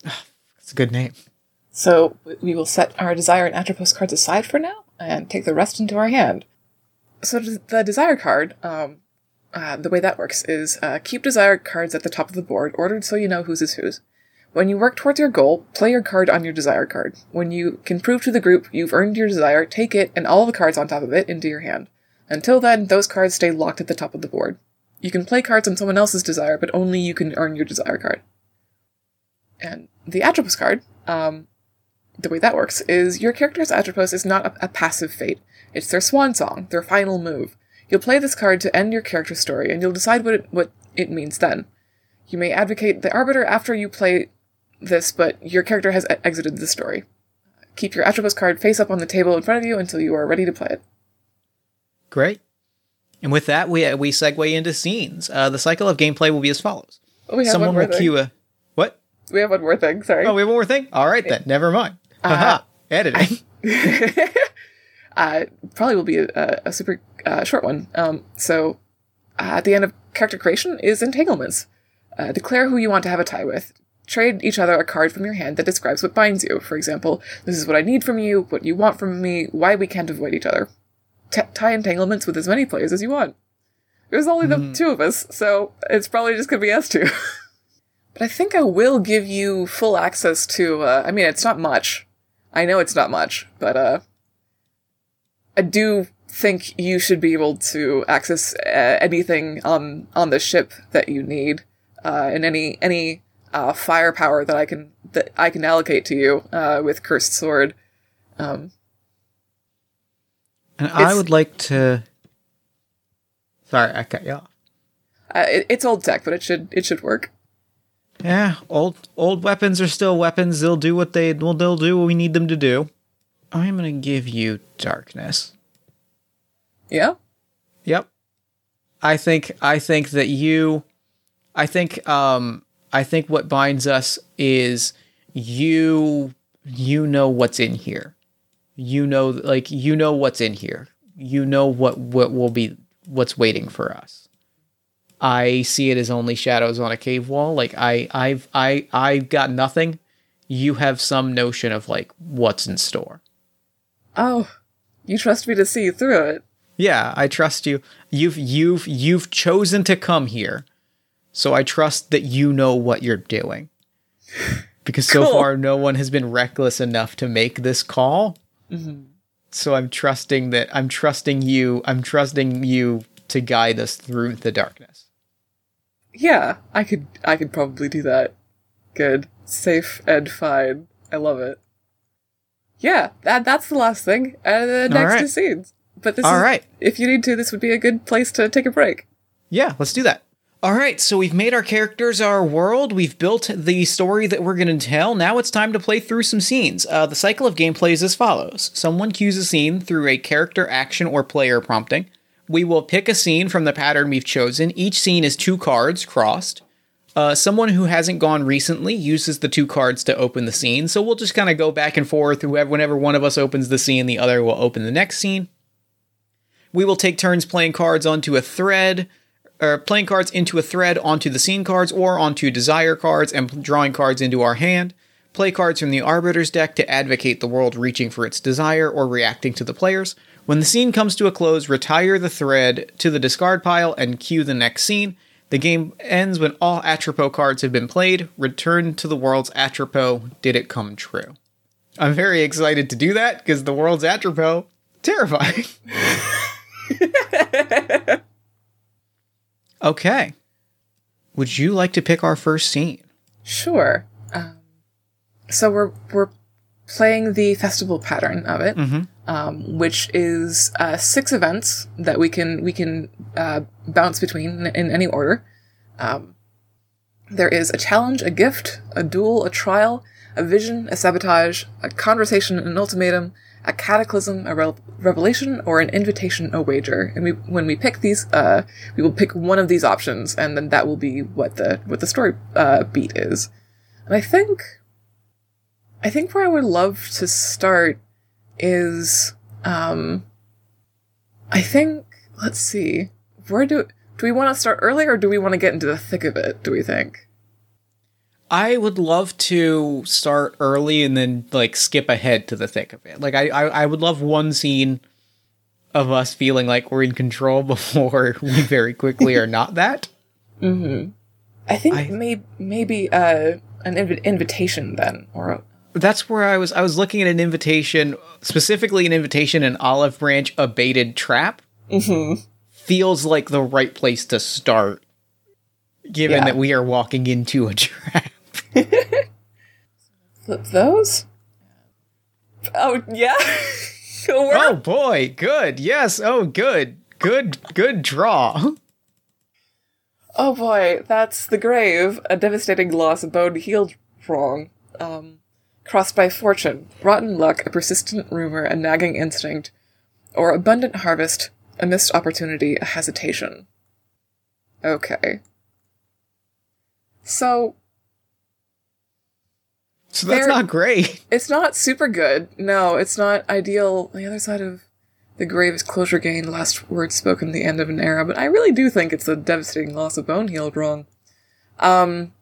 It's a good name. So we will set our desire and Atropos cards aside for now and take the rest into our hand. So the desire card, um, uh, the way that works is uh, keep desired cards at the top of the board, ordered so you know whose is whose. When you work towards your goal, play your card on your desired card. When you can prove to the group you've earned your desire, take it and all the cards on top of it into your hand. Until then, those cards stay locked at the top of the board. You can play cards on someone else's desire, but only you can earn your desire card. And the Atropos card, um, the way that works is your character's Atropos is not a, a passive fate. It's their swan song, their final move. You'll play this card to end your character's story, and you'll decide what it, what it means then. You may advocate the Arbiter after you play this, but your character has exited the story. Keep your Atropos card face up on the table in front of you until you are ready to play it. Great. And with that, we we segue into scenes. Uh, the cycle of gameplay will be as follows. Oh, we have Someone one more will thing. cue a what? We have one more thing. Sorry. Oh, we have one more thing. All right then. Never mind. Haha. Editing. uh, probably will be a, a super uh, short one. Um, so, uh, at the end of character creation is entanglements. Uh, declare who you want to have a tie with. Trade each other a card from your hand that describes what binds you. For example, this is what I need from you, what you want from me, why we can't avoid each other. T- tie entanglements with as many players as you want. There's only the two of us, so it's probably just gonna be us two. but I think I will give you full access to. Uh, I mean, it's not much. I know it's not much, but uh, I do think you should be able to access uh, anything on on the ship that you need, uh, and any any uh, firepower that I can that I can allocate to you uh, with cursed sword. Um, And I would like to. Sorry, I cut you off. uh, it, it's old tech, but it should it should work. Yeah, old old weapons are still weapons. They'll do what they well, they'll do what we need them to do. I'm gonna give you darkness. Yeah. Yep. I think I think that you I think um I think what binds us is you you know what's in here. You know like you know what's in here. You know what what will be what's waiting for us. I see it as only shadows on a cave wall. Like I I've I I've got nothing. You have some notion of like what's in store. Oh, you trust me to see through it. Yeah, I trust you. You've you've you've chosen to come here. So I trust that you know what you're doing. Because so Cool. far no one has been reckless enough to make this call. Mm-hmm. So I'm trusting that I'm trusting you. I'm trusting you to guide us through the darkness. Yeah, I could I could probably do that. Good. Safe and fine. I love it. Yeah, that that's the last thing. And the next right. is scenes. But this All is right. if you need to, this would be a good place to take a break. Yeah, let's do that. All right, so we've made our characters our world. We've built the story that we're going to tell. Now it's time to play through some scenes. Uh, the cycle of gameplay is as follows someone cues a scene through a character action or player prompting. We will pick a scene from the pattern we've chosen. Each scene is two cards crossed. Uh, someone who hasn't gone recently uses the two cards to open the scene, so we'll just kind of go back and forth. Whoever, whenever one of us opens the scene, the other will open the next scene. We will take turns playing cards onto a thread, or playing cards into a thread onto the scene cards, or onto desire cards, and drawing cards into our hand. Play cards from the Arbiter's deck to advocate the world reaching for its desire or reacting to the players. When the scene comes to a close, retire the thread to the discard pile and cue the next scene. The game ends when all Atropos cards have been played. Return to the world's Atropos. Did it come true? I'm very excited to do that because the world's Atropos terrifying. okay. Would you like to pick our first scene? Sure. Um, so we're we're playing the festival pattern of it, um, which is uh, six events that we can we can uh, bounce between in, in any order. Um, there is a challenge, a gift, a duel, a trial, a vision, a sabotage, a conversation, an ultimatum, a cataclysm, a re- revelation, or an invitation, a wager. And we, when we pick these, uh, we will pick one of these options, and then that will be what the what the story uh, beat is. And I think, I think where I would love to start is, um, I think let's see, where do do we want to start early, or do we want to get into the thick of it? Do we think? I would love to start early and then like skip ahead to the thick of it. Like I, I, I would love one scene of us feeling like we're in control before we very quickly are not that. I think I- may, maybe uh, an invi- invitation then, or a, That's where I was. I was looking at an invitation, specifically an invitation in Olive Branch, a baited trap. Mm-hmm. Feels like the right place to start, given Yeah. that we are walking into a trap. flip those. Oh yeah, oh boy, good. Yes. Oh, good. Good. Good draw. Oh boy, that's the grave. A devastating loss, a bone healed wrong. Um, crossed by fortune, rotten luck, a persistent rumor, a nagging instinct, or abundant harvest, a missed opportunity, a hesitation. Okay. So, So that's not great. it's not super good. No, it's not ideal. The other side of the grave is closure gained, last word spoken, the end of an era, but I really do think it's a devastating loss of bone healed wrong. Um,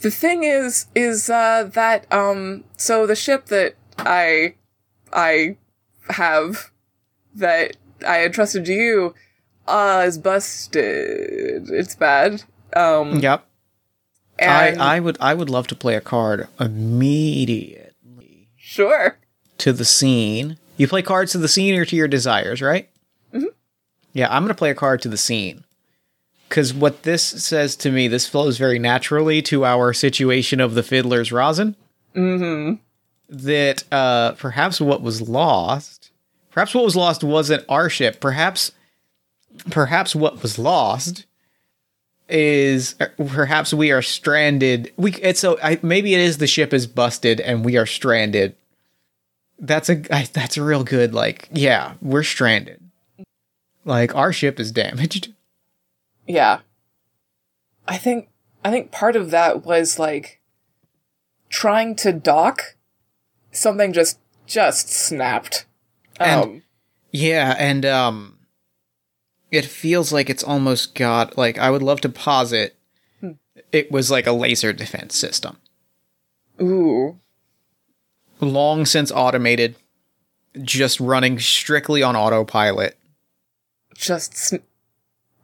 the thing is, is, uh, that, um, so the ship that I, I have, that I entrusted to you, uh, is busted. It's bad. Um, Yep. I, I would I would love to play a card immediately sure. to the scene. You play cards to the scene or to your desires, right? Mm-hmm. Yeah, I'm gonna play a card to the scene. Cause what this says to me, this flows very naturally to our situation of the fiddler's rosin. Mm-hmm. That uh perhaps what was lost perhaps what was lost wasn't our ship. Perhaps perhaps what was lost is uh, perhaps we are stranded. We it's so I, maybe it is the ship is busted and we are stranded. That's a I, that's a real good like yeah we're stranded. Like our ship is damaged. Yeah. I think I think part of that was like trying to dock something just just snapped. And- Um Yeah, and um it feels like it's almost got like I would love to posit it was like a laser defense system. ooh. Long since automated, just running strictly on autopilot. Just sn-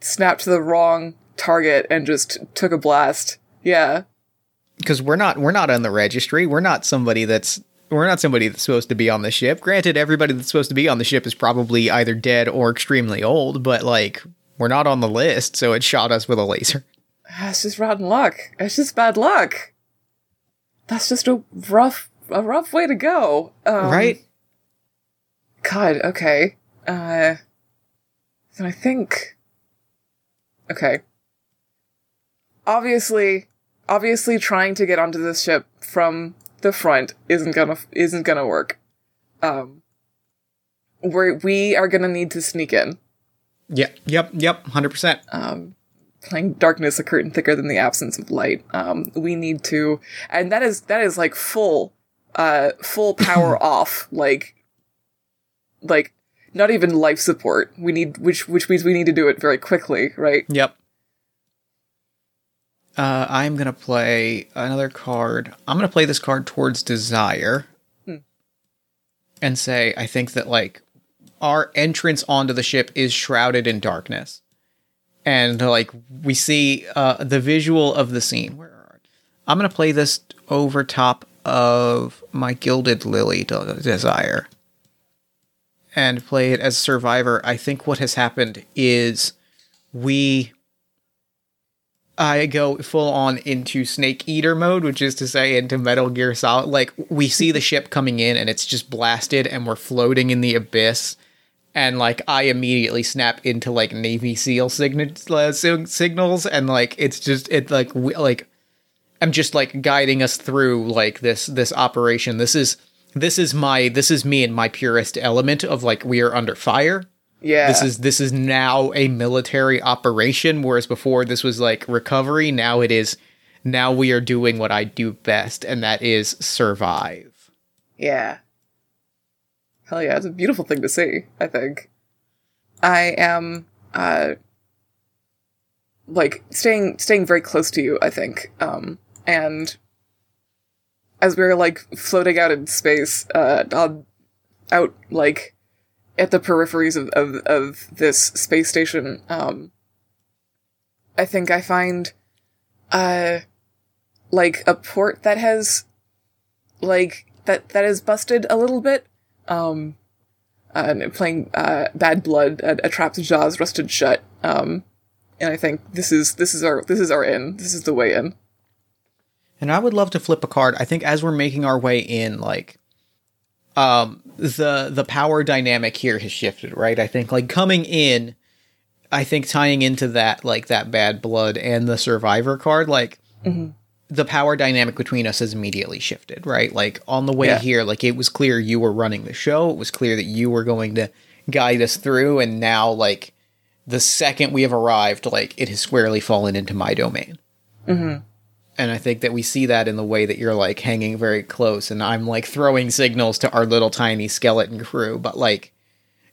snapped to the wrong target and just took a blast. Yeah. because we're not we're not on the registry. We're not somebody that's we're not somebody that's supposed to be on the ship. Granted, everybody that's supposed to be on the ship is probably either dead or extremely old, but like we're not on the list, so it shot us with a laser. Ah, It's just rotten luck. It's just bad luck. That's just a rough a rough way to go. Um, right? God, okay. Uh, then I think. Okay. Obviously, obviously, trying to get onto this ship from the front isn't gonna isn't gonna work. Um, we we are gonna need to sneak in. Yep, yep, yep, hundred percent. Um, playing darkness a curtain thicker than the absence of light. Um, we need to, and that is that is like full, uh, full power off, like, like not even life support. We need which which means we need to do it very quickly, right? Yep. Uh, I'm gonna play another card. I'm gonna play this card towards desire, Hmm. and say I think that like our entrance onto the ship is shrouded in darkness, and like we see uh, the visual of the scene. Where are I'm gonna play this over top of my gilded lily de- desire, and play it as survivor. I think what has happened is we I go full on into Snake Eater mode, which is to say into Metal Gear Solid. Like we see the ship coming in and it's just blasted and we're floating in the abyss. And like I immediately snap into like Navy SEAL uh, signals and like it's just it like we, like I'm just like guiding us through like this this operation. This is this is my this is me in my purest element of like we are under fire Yeah. this is this is now a military operation whereas before this was like recovery now it is now we are doing what i do best and that is survive Yeah. Hell yeah, it's a beautiful thing to see, I think. I am uh like staying staying very close to you, I think. Um and as we're like floating out in space, uh on out like at the peripheries of, of, of this space station, um I think I find uh like a port that has like that that is busted a little bit. Um, and playing uh, Bad Blood, a, a trap's jaws rusted shut. Um, and I think this is this is our this is our in. This is the way in. And i would love to flip a card. I think as we're making our way in like um the the power dynamic here has shifted right? I think like coming in i think tying into that like that bad blood and the survivor card like the power dynamic between us has immediately shifted right? Like on the way Yeah. here like it was clear you were running the show. It was clear that you were going to guide us through. And now like the second we have arrived like it has squarely fallen into my domain and I think that we see that in the way that you're like hanging very close, and I'm like throwing signals to our little tiny skeleton crew. But like,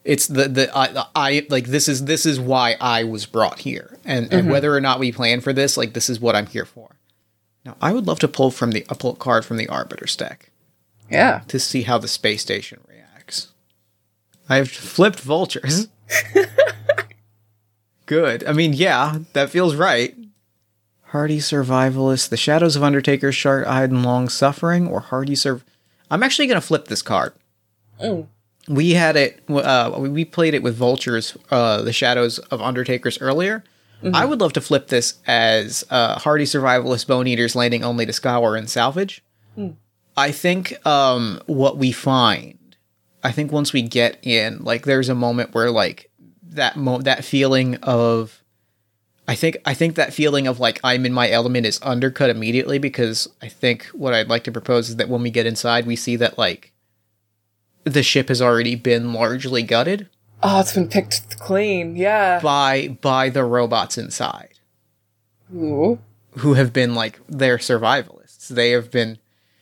it's the the I, I like this is this is why I was brought here, and and mm-hmm. whether or not we plan for this, like this is what I'm here for. Now, I would love to pull from the uh, a pull card from the Arbiter stack Yeah. to see how the space station reacts. I've flipped vultures. Good. I mean, yeah, that feels right. Hardy survivalist, the shadows of Undertaker's sharp eyed and long suffering, or hardy serv. I'm actually going to flip this card. Mm. We had it. Uh, we played it with vultures, uh, the shadows of Undertaker's earlier. I would love to flip this as uh, hardy survivalist bone eaters landing only to scour and salvage. I think um, what we find, I think once we get in, like there's a moment where like that mo- that feeling of, I think I think that feeling of like I'm in my element is undercut immediately because I think what I'd like to propose is that when we get inside, we see that like the ship has already been largely gutted Oh, it's been picked clean. Yeah. by by the robots inside. Ooh. who have been like their survivalists. They have been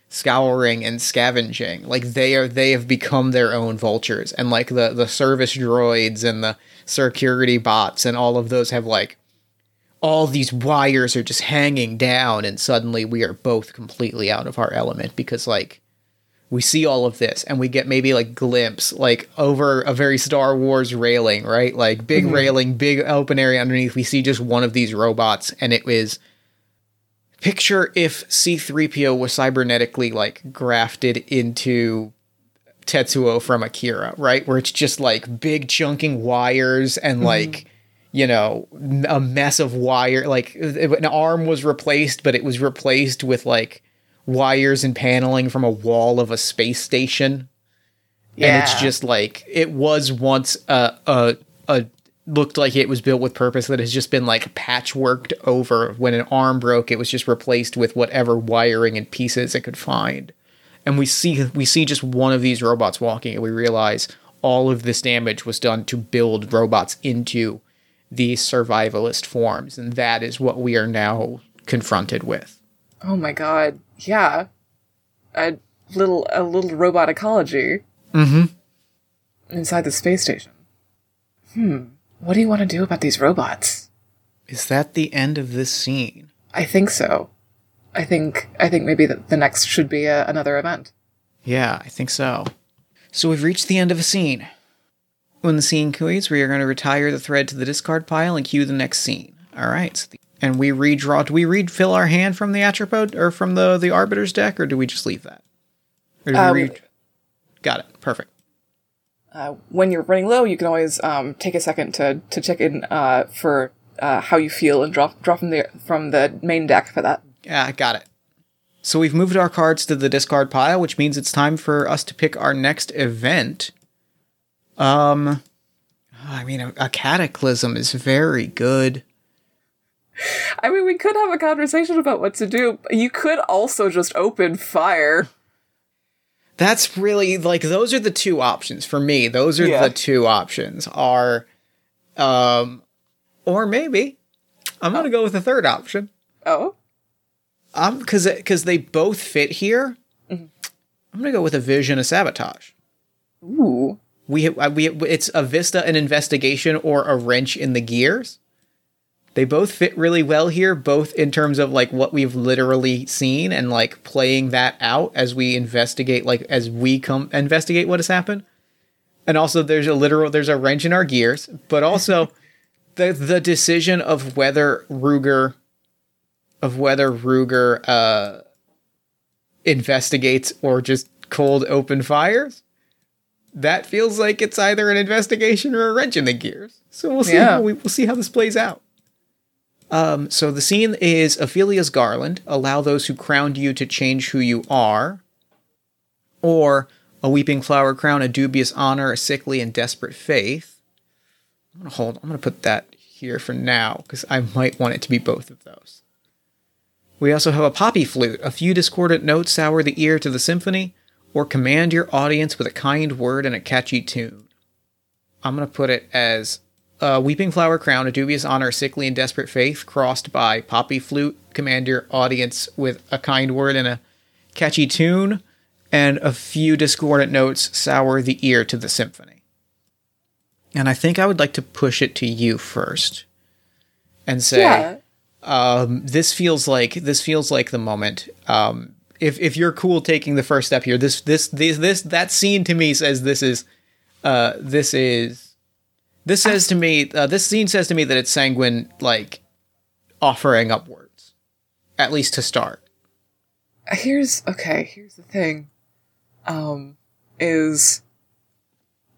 scouring and scavenging. Like they are they have become their own vultures. And like the the service droids and the security bots and all of those have like all these wires are just hanging down and suddenly we are both completely out of our element because like we see all of this and we get maybe like glimpse like over a very Star Wars railing, right? Like big mm-hmm. railing, big open area underneath. We see just one of these robots and it is picture if C3PO was cybernetically like grafted into Tetsuo from Akira, right? Where it's just like big chunking wires and mm-hmm. like you know a mess of wire like an arm was replaced but it was replaced with like wires and paneling from a wall of a space station. And it's just like it was once a a a looked like it was built with purpose that has just been like patchworked over. When an arm broke it was just replaced with whatever wiring and pieces it could find. And we see we see just one of these robots walking and we realize all of this damage was done to build robots into these survivalist forms, and that is what we are now confronted with. Oh my god. Yeah. A little a little robot ecology. Mm-hmm. Inside the space station. Hmm. What do you want to do about these robots? Is that the end of this scene? I think so. I think I think maybe the, the next should be a, another event. Yeah, I think so. So we've reached the end of a scene. When the scene completes, we are going to retire the thread to the discard pile and cue the next scene. All right. So the, and we redraw. Do we refill our hand from the Atropode or from the the Arbiter's deck, or do we just leave that? Or do Uh, we re- Got it. Perfect. Uh, when you're running low, you can always um, take a second to to check in uh, for uh, how you feel and drop drop from the from the main deck for that. Yeah, got it. So we've moved our cards to the discard pile, which means it's time for us to pick our next event. Um, I mean, a, a cataclysm is very good. I mean, we could have a conversation about what to do. but You could also just open fire. That's really like those are the two options for me. Those are Yeah. the two options are, um, or maybe I'm gonna go with the third option. Oh, Um, because because they both fit here. I'm gonna go with a vision of sabotage. ooh, we uh, we it's a vista an investigation or a wrench in the gears. They both fit really well here both in terms of like what we've literally seen and like playing that out as we investigate like as we come investigate what has happened. And also there's a literal there's a wrench in our gears but also the the decision of whether Ruger of whether Ruger uh investigates or just cold open fires that feels like it's either an investigation or a wrench in the gears. So we'll see Yeah. how we, we'll see how this plays out. Um, so the scene is Ophelia's garland. Allow those who crowned you to change who you are, or a weeping flower crown, a dubious honor, a sickly and desperate faith. I'm gonna hold. I'm gonna put that here for now because I might want it to be both of those. We also have a poppy flute. A few discordant notes sour the ear to the symphony, or command your audience with a kind word and a catchy tune. I'm going to put it as a weeping flower crown, a dubious honor, sickly and desperate faith, crossed by poppy flute, command your audience with a kind word and a catchy tune, and a few discordant notes sour the ear to the symphony. And I think I would like to push it to you first and say, yeah. um, this feels like this feels like the moment. Um, if if you're cool taking the first step here, this this this this that scene to me says this is, uh, this is, this says to me, uh, this scene says to me that it's sanguine like offering upwards, at least to start. Here's okay. Here's the thing. Um, is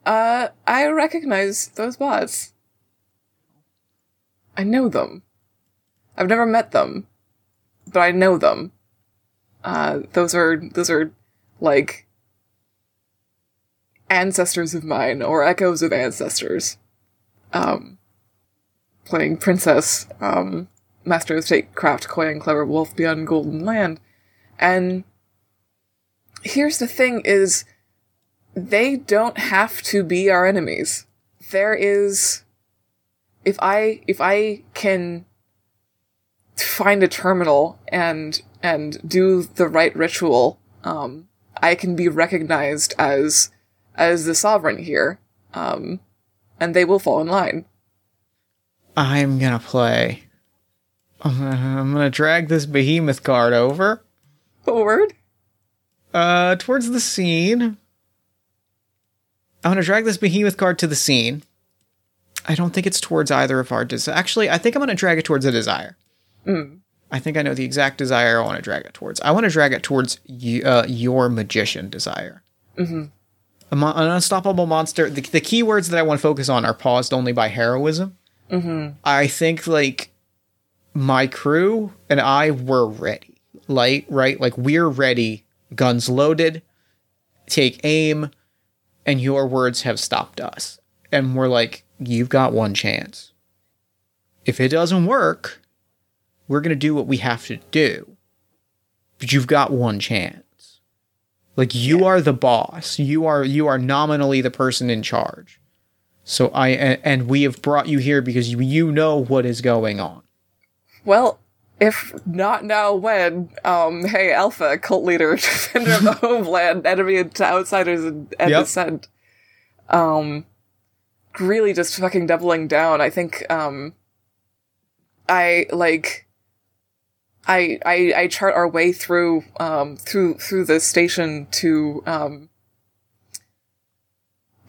uh, I recognize those bots. I know them. I've never met them, but I know them. Uh, those are those are like ancestors of mine or echoes of ancestors. Um, playing princess, um, master of statecraft, coy and clever wolf beyond golden land, and here's the thing: is they don't have to be our enemies. There is, if I if I can find a terminal and and do the right ritual, um, I can be recognized as as the sovereign here, um, and they will fall in line. I'm gonna play. I'm gonna, I'm gonna drag this behemoth card over, Forward. uh, towards the scene. I'm gonna drag this behemoth card to the scene. I don't think it's towards either of our desires. Actually, I think I'm gonna drag it towards a desire. Mm. I think I know the exact desire I want to drag it towards. I want to drag it towards y- uh, your magician desire. Mhm. A mon- an unstoppable monster. The, the key words that I want to focus on are paused only by heroism. Mhm. I think like my crew and I were ready. Like right, like we're ready, guns loaded, take aim, and your words have stopped us. And we're like, you've got one chance. If it doesn't work, we're gonna do what we have to do. But you've got one chance. Like you are the boss. You are you are nominally the person in charge. So I and, and we have brought you here because you, you know what is going on. Well, if not now, when? Um, hey, Alpha, cult leader, defender of the homeland, enemy to outsiders and, and Yep. dissent. Um, really just fucking doubling down. I think, um, I, like, I, I, I chart our way through, um, through, through the station to, um,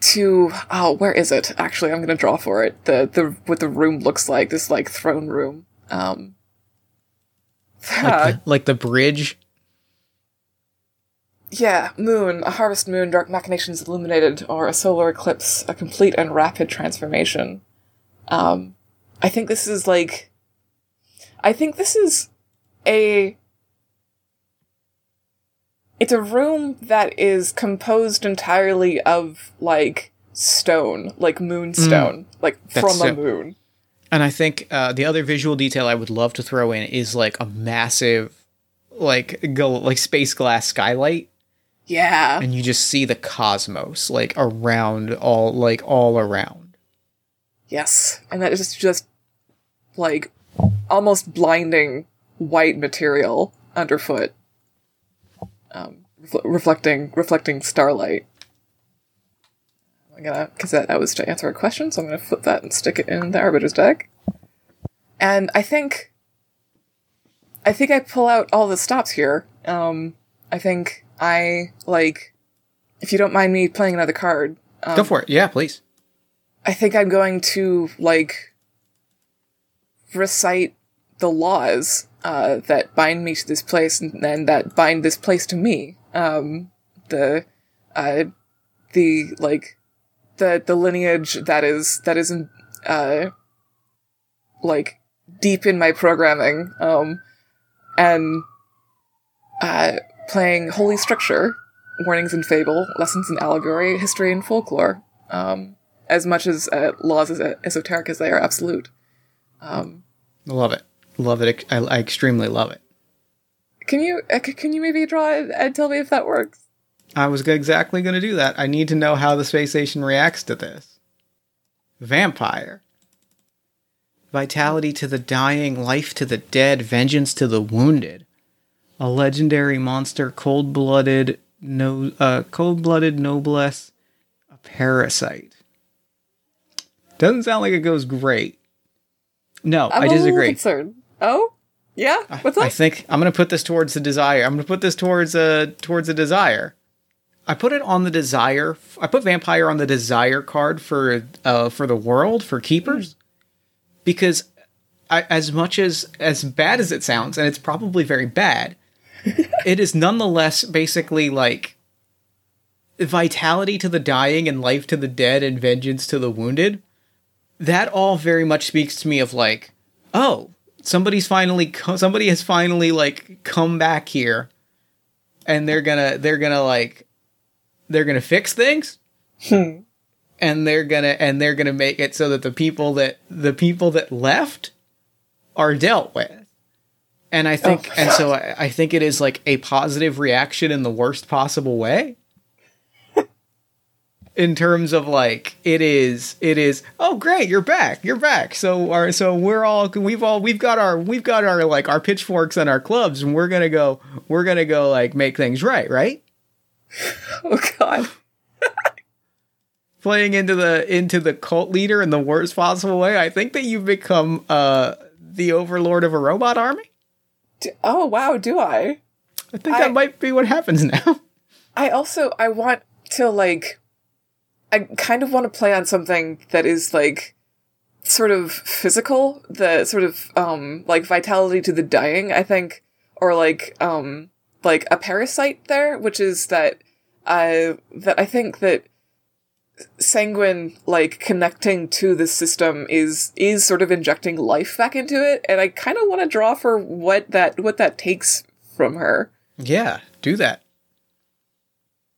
to, oh, where is it? Actually, I'm gonna draw for it. The, the, what the room looks like, this, like, throne room. Um, Like the, like the bridge. Yeah, moon, a harvest moon, dark machinations illuminated, or a solar eclipse, a complete and rapid transformation. Um, I think this is like, I think this is a, it's a room that is composed entirely of like stone, like moonstone, like Mm. That's from so- a moon. And I think uh, the other visual detail I would love to throw in is like a massive, like go like space glass skylight, Yeah. and you just see the cosmos like around all like all around. Yes, and that is just like almost blinding white material underfoot, um, refl- reflecting reflecting starlight. I'm gonna because that, that was to answer a question, so I'm gonna flip that and stick it in the arbiter's deck. And I think, I think I pull out all the stops here. Um, I think I like, if you don't mind me playing another card. Um, Go for it. Yeah, please. I think I'm going to like recite the laws uh, that bind me to this place and, and that bind this place to me. Um, the uh, the like the the lineage that is that isn't uh, like deep in my programming. Um, and uh, playing Holy Structure, Warnings in Fable, Lessons in Allegory, History and Folklore. Um, as much as uh, laws as esoteric as they are absolute. Um, I Love it. Love it. I, I extremely love it. can you uh, can you maybe draw it and tell me if that works? I was exactly going to do that. I need to know how the space station reacts to this. Vampire. Vitality to the dying, life to the dead, vengeance to the wounded. A legendary monster, cold-blooded, no, uh, cold-blooded noblesse, a parasite. Doesn't sound like it goes great. No, I'm I a little disagree. Oh, yeah. What's up? I think I'm gonna put this towards the desire. I'm gonna put this towards a towards a desire. I put it on the desire. I put vampire on the desire card for uh for the world for keepers, because I, as much as as bad as it sounds, and it's probably very bad, it is nonetheless basically like vitality to the dying and life to the dead and vengeance to the wounded. That all very much speaks to me of like, oh, somebody's finally co- somebody has finally like come back here and they're gonna they're gonna like they're gonna fix things? Hmm. And they're gonna and they're gonna make it so that the people that the people that left are dealt with. And i think Oh. and so I, I think it is like a positive reaction in the worst possible way in terms of like it is it is oh great you're back you're back so our so we're all we've all we've got our we've got our like our pitchforks and our clubs and we're gonna go we're gonna go like make things right right oh God. playing into the into the cult leader in the worst possible way i think that you've become uh the overlord of a robot army D- oh wow. Do I? i think I- that might be what happens now I also I want to like I kind of want to play on something that is like sort of physical, the sort of um like vitality to the dying, I think, or like um like a parasite there, which is that I that I think that sanguine like connecting to the system is is sort of injecting life back into it and I kind of want to draw for what that what that takes from her. Yeah do that.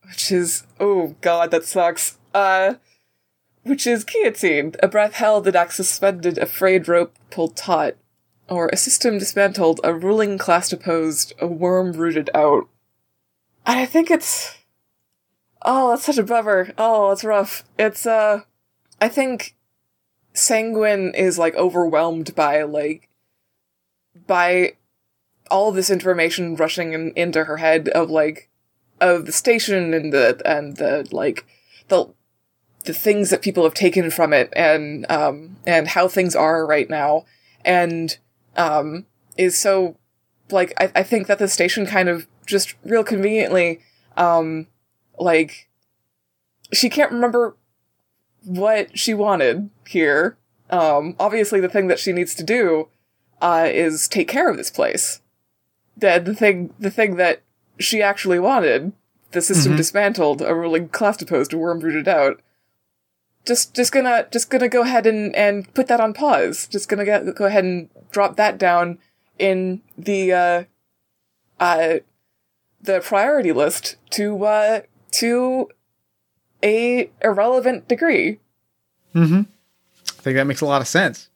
Which is oh god that sucks uh which is guillotine a breath held an axe suspended a frayed rope pulled taut or a system dismantled a ruling class deposed a worm rooted out. And i think it's oh that's such a bummer. Oh that's rough. It's uh I think Sanguine is like overwhelmed by like by all this information rushing in, into her head of like of the station and the and the like the the things that people have taken from it and um and how things are right now. And um is so like I, I think that the station kind of just real conveniently um like she can't remember what she wanted here. Um obviously the thing that she needs to do uh is take care of this place. The, the thing the thing that she actually wanted the system Mhm. dismantled a ruling class deposed a worm rooted out just just gonna just gonna go ahead and and put that on pause just gonna get, go ahead and drop that down in the uh uh the priority list to uh to a irrelevant degree Mm-hmm. I think that makes a lot of sense.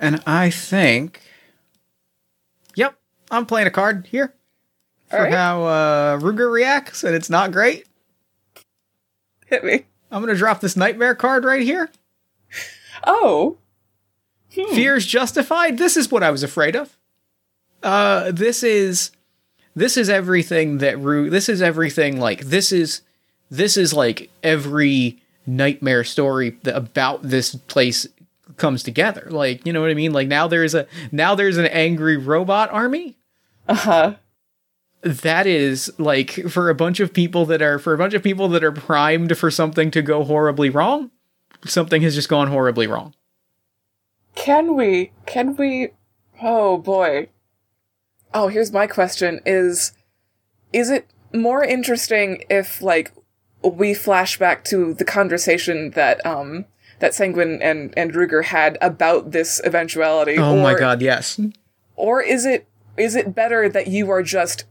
And I think, yep, I'm playing a card here for right. how uh, Ruger reacts, and it's not great. hit me I'm gonna drop this nightmare card right here. oh Hmm. Fears justified. This is what I was afraid of. Uh, this is this is everything that Ru. This is everything like this is this is like every nightmare story that about this place comes together. Like you know what I mean. Like now there's a now there's an angry robot army. uh-huh That is like for a bunch of people that are for a bunch of people that are primed for something to go horribly wrong. Something has just gone horribly wrong. Can we? Can we? Oh boy. Oh, here's my question: Is is it more interesting if like we flash back to the conversation that um that Sanguine and and Ruger had about this eventuality? Oh my god, yes. Or is it is it better that you are just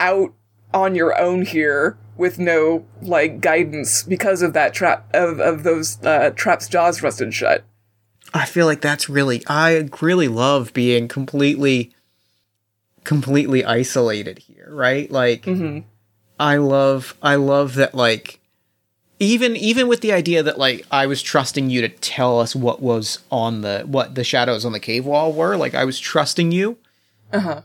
out on your own here with no like guidance because of that trap of of those uh, traps jaws rusted shut? I feel like that's really I really love being completely completely isolated here, right? Like Mhm. I love I love that like even even with the idea that like I was trusting you to tell us what was on the what the shadows on the cave wall were, like I was trusting you. Uh huh.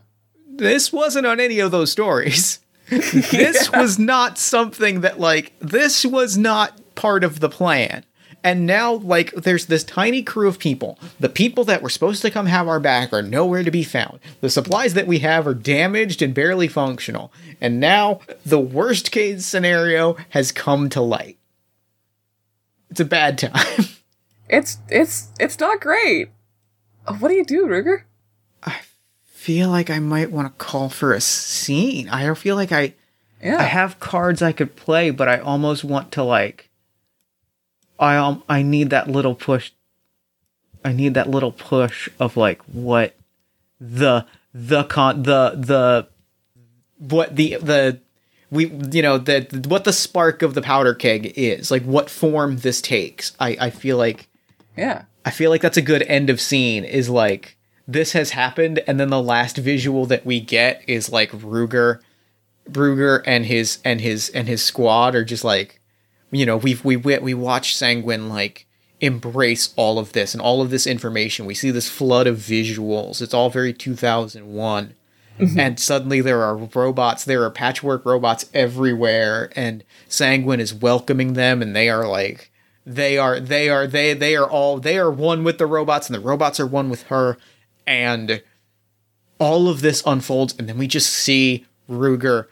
This wasn't on any of those stories. this was not something that like this was not part of the plan. And now like there's this tiny crew of people. The people that were supposed to come have our back are nowhere to be found. The supplies that we have are damaged and barely functional. And now the worst case scenario has come to light. It's a bad time. It's it's it's not great. What do you do, Ruger? Feel like I might want to call for a scene. I don't feel like I Yeah. I have cards I could play, but I almost want to like. I um I need that little push. I need that little push of like what the the con the the what the the we you know the what the spark of the powder keg is like what form this takes. I I feel like yeah. I feel like that's a good end of scene is like this has happened and then the last visual that we get is like Ruger Ruger and his and his and his squad are just like you know we've we we, we watch Sanguine like embrace all of this and all of this information. We see this flood of visuals. It's all very 2001 mm-hmm. and suddenly there are robots there are patchwork robots everywhere and Sanguine is welcoming them and they are like they are they are they they are all they are one with the robots and the robots are one with her and all of this unfolds and then we just see Ruger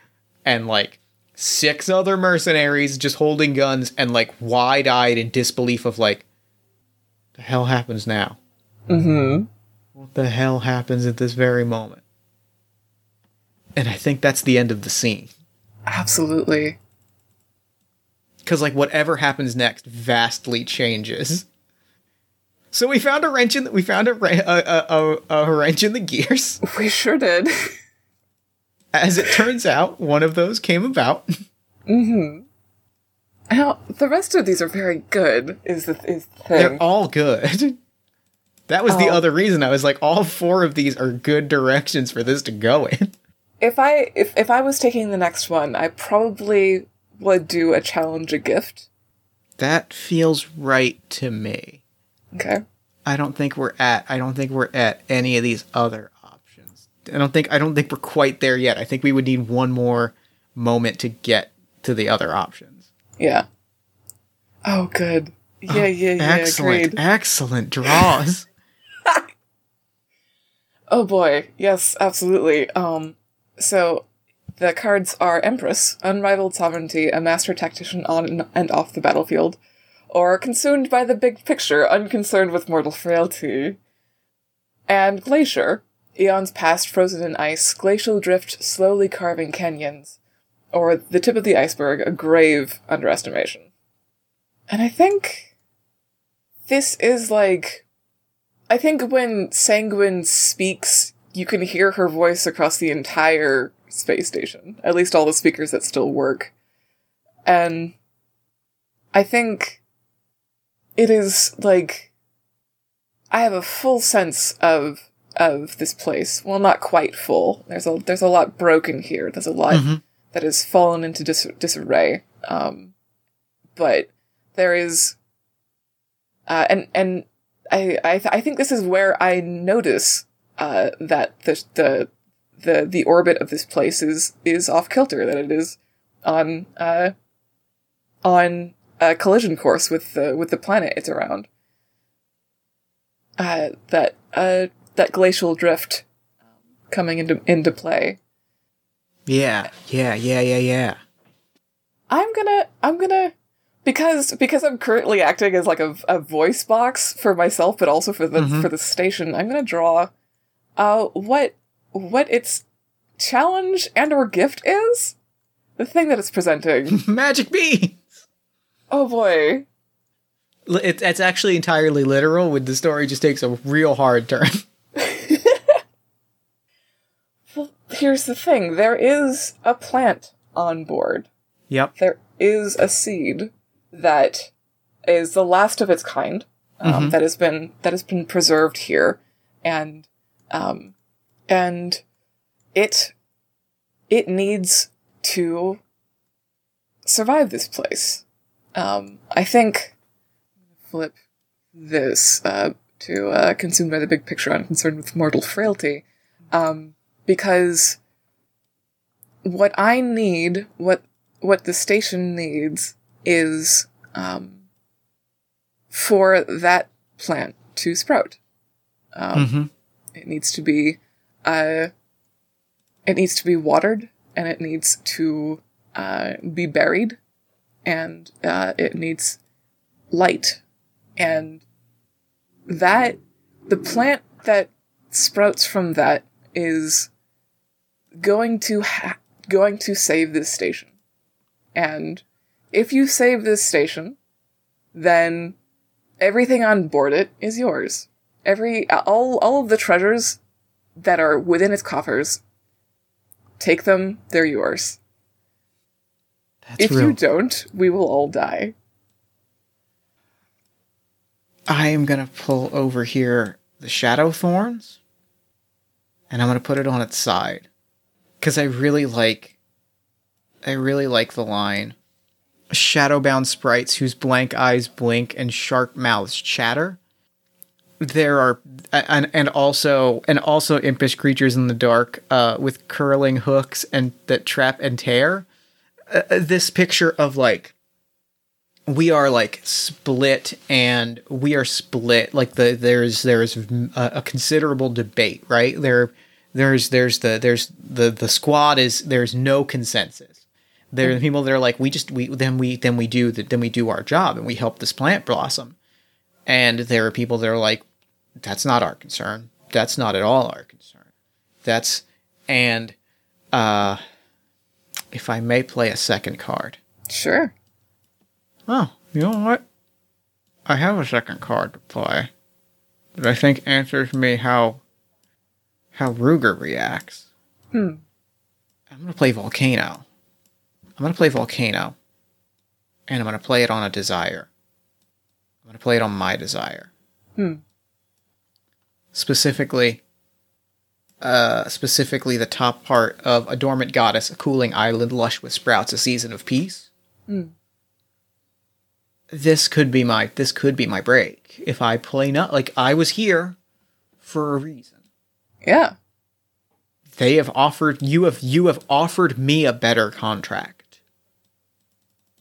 and like six other mercenaries just holding guns and like wide-eyed in disbelief of like the hell happens now. Mm-hmm. what the hell happens at this very moment? And i think that's the end of the scene. Absolutely. because like whatever happens next vastly changes so we found a wrench in the, we found a, a, a, a, wrench in the gears We sure did. as it turns out one of those came about mm-hmm. Now, the rest of these are very good, is the, is the they're all good that was the Oh. other reason i was like all four of these are good directions for this to go in if I if, if I was taking the next one, I probably would do a challenge a gift. That feels right to me. Okay. I don't think we're at I don't think we're at any of these other options. I don't think I don't think we're quite there yet. I think we would need one more moment to get to the other options. Yeah. Oh, good. Yeah, yeah, yeah. excellent, Agreed. excellent draws. Oh boy, yes, absolutely. Um, so the cards are Empress, Unrivaled Sovereignty, a Master Tactician on and off the battlefield, or Consumed by the Big Picture, Unconcerned with Mortal Frailty, and Glacier, Eons past frozen in ice, glacial drift slowly carving canyons, or The Tip of the Iceberg, a grave underestimation. And I think this is like I think when Sanguine speaks, you can hear her voice across the entire space station. At least all the speakers that still work. And I think it is like I have a full sense of of this place. Well, not quite full. There's a there's a lot broken here. There's a lot Mhm. that has fallen into dis- disarray. Um, but there is, uh, and and I I, th- I think this is where I notice uh, that the the the the orbit of this place is is off kilter. That it is on uh, on a collision course with the with the planet it's around. Uh, that uh, that glacial drift coming into into play. yeah, yeah, yeah, yeah, yeah. I'm gonna I'm gonna because because I'm currently acting as like a, a voice box for myself, but also for the Mhm. for the station. I'm gonna draw uh what what its challenge and or gift is. The thing that it's presenting. Magic Bean. Oh boy. It, it's actually entirely literal. With the story, just takes a real hard turn. Well, here's the thing. There is a plant on board. yep. there is a seed that is the last of its kind um, Mhm. that has been that has been preserved here, and um, and it it needs to survive this place. Um, I think flip this uh, to uh, consumed by the big picture, unconcerned with mortal frailty, um, because what I need, what what the station needs, is um, for that plant to sprout. Um, hmm It needs to be, uh, it needs to be watered, and it needs to uh, be buried, and uh, it needs light, and that the plant that sprouts from that is going to ha- going to save this station. And if you save this station, then everything on board it is yours. Every all all of the treasures that are within its coffers, take them, they're yours. That's if real. you don't, we will all die. I am gonna pull over here the shadow thorns, and I'm gonna put it on its side because I really like. I really like the line. Shadowbound sprites whose blank eyes blink and sharp mouths chatter. There are and and also and also impish creatures in the dark uh, with curling hooks and that trap and tear. Uh, uh, this picture of like we are like split and we are split like the there's there's a, a considerable debate right? There there's there's the there's the the squad is there's no consensus. There are people that are like we just we then we then we do the, then we do our job and we help this plant blossom. And there are people that are like that's not our concern. That's not at all our concern. That's and uh if i may play a second card Sure. Oh, you know what? I have a second card to play that I think answers me how how Ruger reacts. Hmm. I'm gonna play Volcano. I'm gonna play Volcano. And I'm gonna play it on a desire. I'm gonna play it on my desire. Hmm. Specifically uh specifically the top part of a dormant goddess, a cooling island lush with sprouts, a season of peace. Hmm. this could be my this could be my break if I play not like I was here for a reason. Yeah. They have offered you have you have offered me a better contract.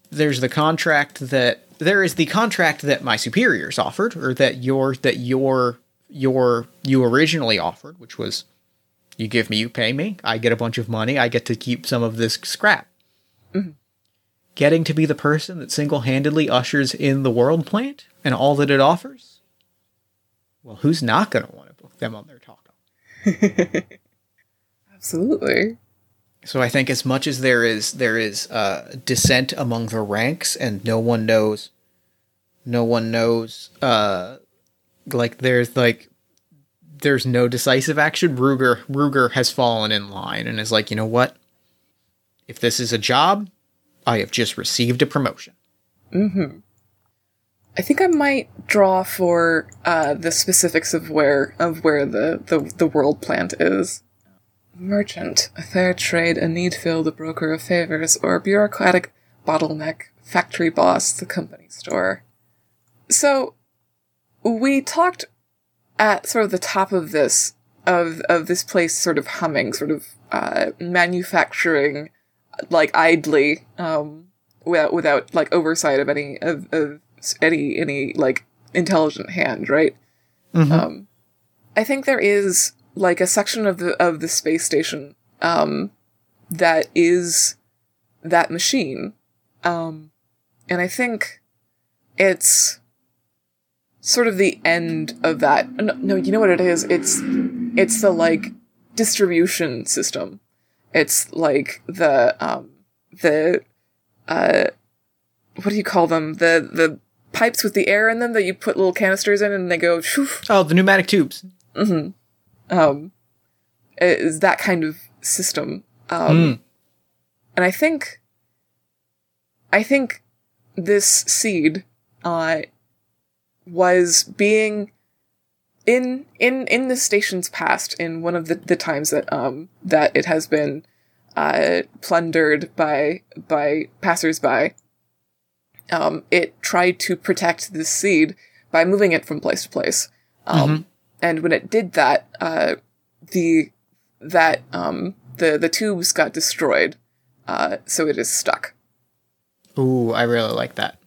There's the contract that there is the contract that my superiors offered or that your that your your you originally offered, which was you give me, you pay me, I get a bunch of money, I get to keep some of this scrap. Mm-hmm. Getting to be the person that single handedly ushers in the world plant and all that it offers? Well, who's not going to want to book them on their taco? Absolutely. So I think as much as there is there is uh, dissent among the ranks, and no one knows, no one knows, uh, like there's like there's no decisive action. Ruger Ruger has fallen in line and is like, you know what? If this is a job, I have just received a promotion. Mm-hmm. I think I might draw for uh, the specifics of where of where the, the, the world plant is. Merchant, a fair trade, a need fill, the broker of favors, or a bureaucratic bottleneck, factory boss, the company store. So, we talked at sort of the top of this of of this place sort of humming, sort of uh, manufacturing like idly, um, without without like oversight of any of, of any any like intelligent hand, right? Mm-hmm. Um, I think there is like a section of the of the space station um, that is that machine, um, and I think it's sort of the end of that. No, no, you know what it is? It's it's the like distribution system. It's like the um the uh what do you call them? The the pipes with the air in them that you put little canisters in and they go shoof. Oh, the pneumatic tubes. Mm-hmm. Um is that kind of system. Um Mm. and I think I think this seed uh was being in in in the station's past in one of the, the times that um that it has been uh plundered by by passersby. Um it tried to protect this seed by moving it from place to place. Um and when it did that uh the that um the the tubes got destroyed uh so it is stuck. Ooh, I really like that.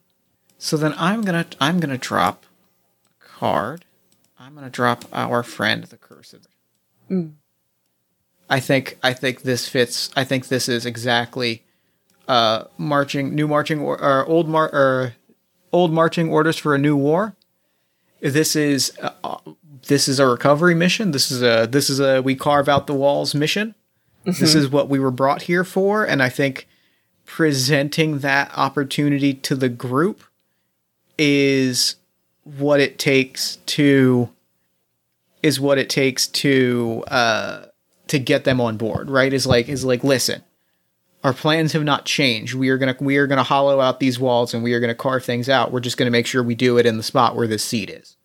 So then I'm gonna I'm gonna drop a card. I'm gonna drop our friend the cursed. Mm. I think I think this fits. I think this is exactly uh marching new marching or, or old mar or old marching orders for a new war. This is uh, this is a recovery mission. This is a this is a we carve out the walls mission. This is what we were brought here for, and I think presenting that opportunity to the group is what it takes to is what it takes to uh to get them on board right is like is like listen our plans have not changed we are gonna we are gonna hollow out these walls and we are gonna carve things out we're just gonna make sure we do it in the spot where this seed is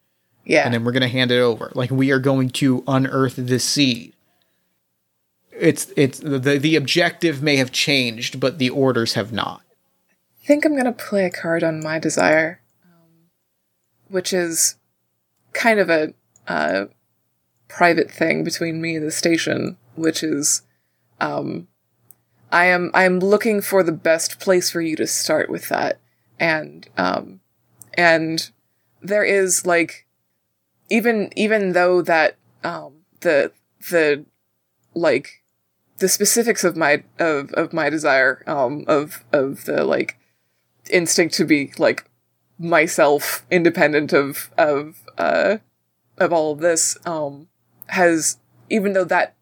yeah and then we're going to hand it over. Like we are going to unearth this seed. It's it's the the objective may have changed, but the orders have not. I think I'm gonna play a card on my desire, which is kind of a uh, private thing between me and the station, which is um, I am I am looking for the best place for you to start with that, and um, and there is like even even though that um, the the like the specifics of my of of my desire um of of the like instinct to be like myself independent of of uh of all of this um has even though that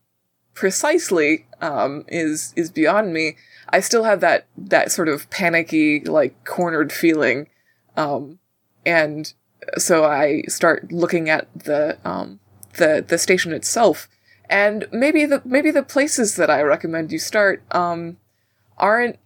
precisely um is is beyond me i still have that that sort of panicky like cornered feeling um and so i start looking at the um the the station itself and maybe the maybe the places that I recommend you start um aren't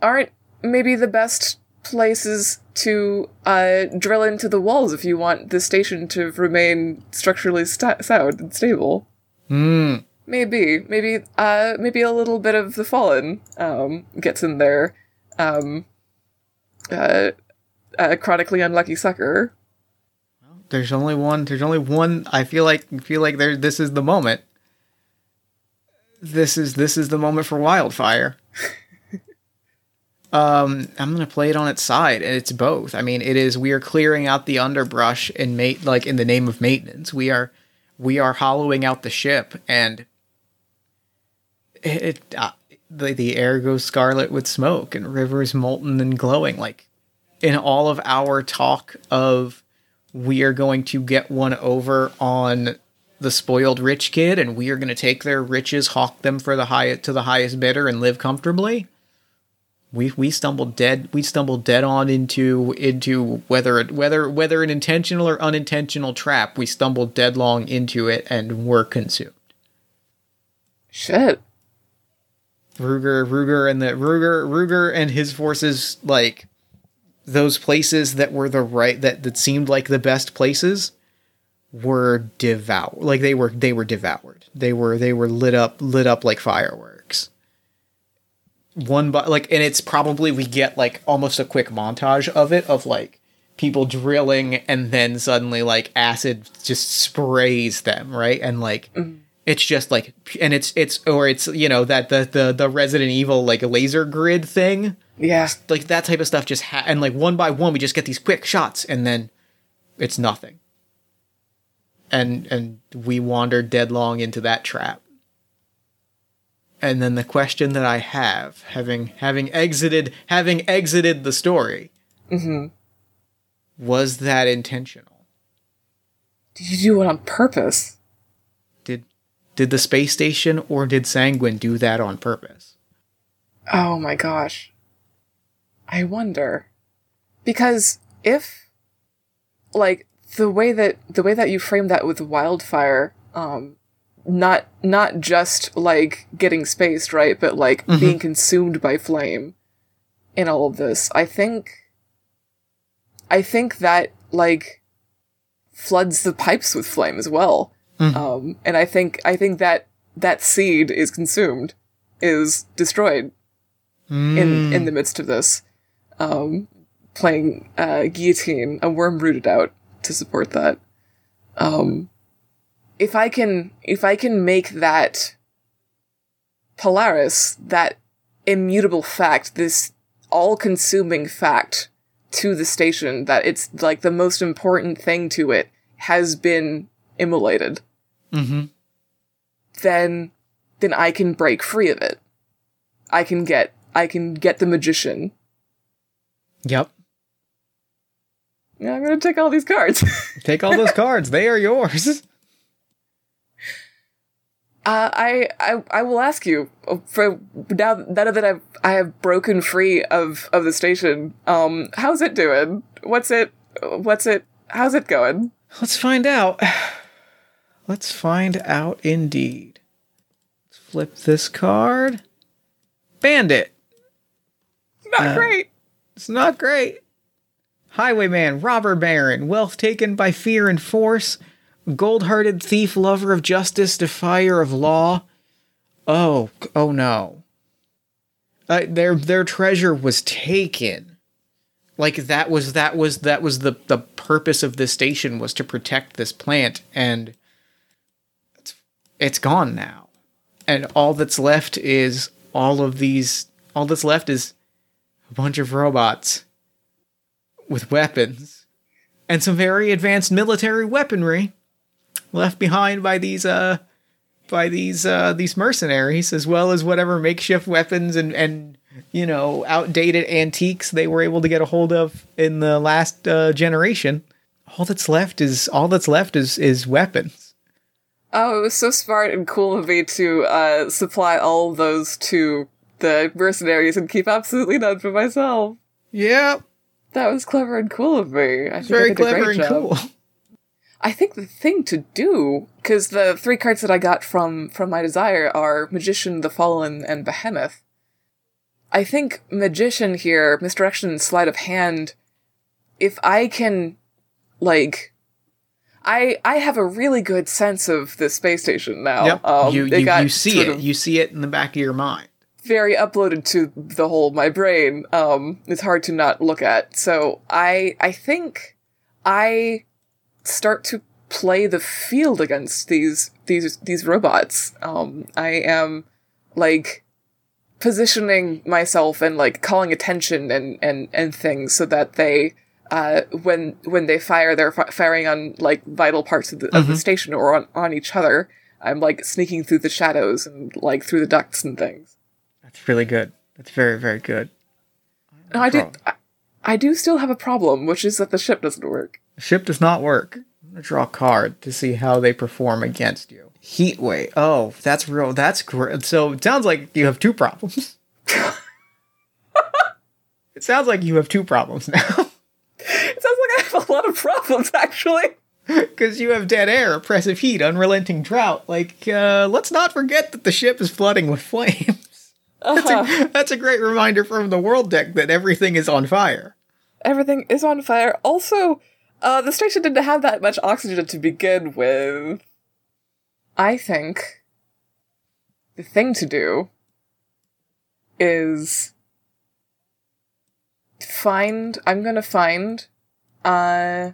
aren't maybe the best places to uh drill into the walls if you want the station to remain structurally st- sound and stable. Hmm. Maybe maybe uh maybe a little bit of the fallen um gets in there. Um uh a chronically unlucky sucker. There's only one. There's only one. I feel like feel like there. This is the moment. This is this is the moment for wildfire. um, I'm gonna play it on its side, and it's both. I mean, it is. We are clearing out the underbrush in mate, like in the name of maintenance. We are, we are hollowing out the ship, and it. it uh, the, the air goes scarlet with smoke and rivers molten and glowing like in all of our talk of we are going to get one over on the spoiled rich kid and we are going to take their riches hawk them for the high to the highest bidder and live comfortably we we stumbled dead we stumbled dead on into into whether it whether whether an intentional or unintentional trap we stumbled deadlong into it and were consumed Shit. Ruger, Ruger, and the Ruger, Ruger, and his forces, like those places that were the right that that seemed like the best places, were devoured. Like they were, they were devoured. They were, they were lit up, lit up like fireworks. One by like, and it's probably we get like almost a quick montage of it of like people drilling, and then suddenly like acid just sprays them right, and like mm-hmm. it's just like and it's it's or it's you know that the the the resident evil like laser grid thing. Yeah. like that type of stuff just ha- and like one by one we just get these quick shots and then it's nothing. And and we wander deadlong into that trap and then the question that i have having having exited having exited the story was that intentional Did you do it on purpose? did did the space station or did sanguine do that on purpose Oh my gosh. I wonder. Because if like the way that the way that you frame that with wildfire, um not not just like getting spaced, right, but like being consumed by flame in all of this. I think I think that like floods the pipes with flame as well. Um and I think I think that that seed is consumed, is destroyed in in the midst of this, um, playing uh, guillotine, a worm rooted out to support that. Um, if I can, if I can make that Polaris, that immutable fact, this all-consuming fact to the station that it's like the most important thing to it has been immolated, mm-hmm then then I can break free of it. I can get I can get the magician. yep Yeah, I'm gonna take all these cards. take all those cards they are yours Uh, I, I I will ask you uh, for now, now that I've I have broken free of of the station. Um, how's it doing? What's it? What's it? How's it going? Let's find out. Let's find out indeed. Let's flip this card. Bandit. Not great. It's not great. Highwayman, robber baron, wealth taken by fear and force, gold hearted thief, lover of justice, defier of law. Oh, oh no. Uh, their their treasure was taken. Like that was that was that was the the purpose of this station was to protect this plant and it's it's gone now. And all that's left is all of these all that's left is a bunch of robots with weapons and some very advanced military weaponry left behind by these uh by these uh these mercenaries as well as whatever makeshift weapons and and you know outdated antiques they were able to get a hold of in the last uh, generation all that's left is all that's left is is weapons Oh, it was so smart and cool of me to uh, supply all those to the mercenaries and keep absolutely none for myself. yeah That was clever and cool of me. I very a clever and job. cool I think the thing to do, because the three cards that I got from from my desire are Magician, the Fallen, and Behemoth. I think Magician here, misdirection, and sleight of hand. If I can, like, I I have a really good sense of the space station now. yep Um, you you, you see it you see it in the back of your mind very uploaded to the whole of my brain. Um, it's hard to not look at. So I I think I start to play the field against these these these robots. Um, I am like positioning myself and like calling attention and and and things so that they uh, when when they fire, they're fi- firing on like vital parts of the, of the station or on, on each other. I'm like sneaking through the shadows and like through the ducts and things. That's really good. That's very very good. No, I do. I, I do still have a problem, which is that the ship doesn't work. The ship does not work. I'm gonna draw a card to see how they perform against you. Heat wave. Oh, that's real. That's great. So it sounds like you have two problems. it sounds like you have two problems now. It sounds like I have a lot of problems, actually. Because you have dead air, oppressive heat, unrelenting drought. Like, uh, let's not forget that the ship is flooding with flames. Uh-huh. a, that's a great reminder from the world deck that everything is on fire. Everything is on fire. Also, uh, the station didn't have that much oxygen to begin with. I think the thing to do is find. I'm gonna find. Uh,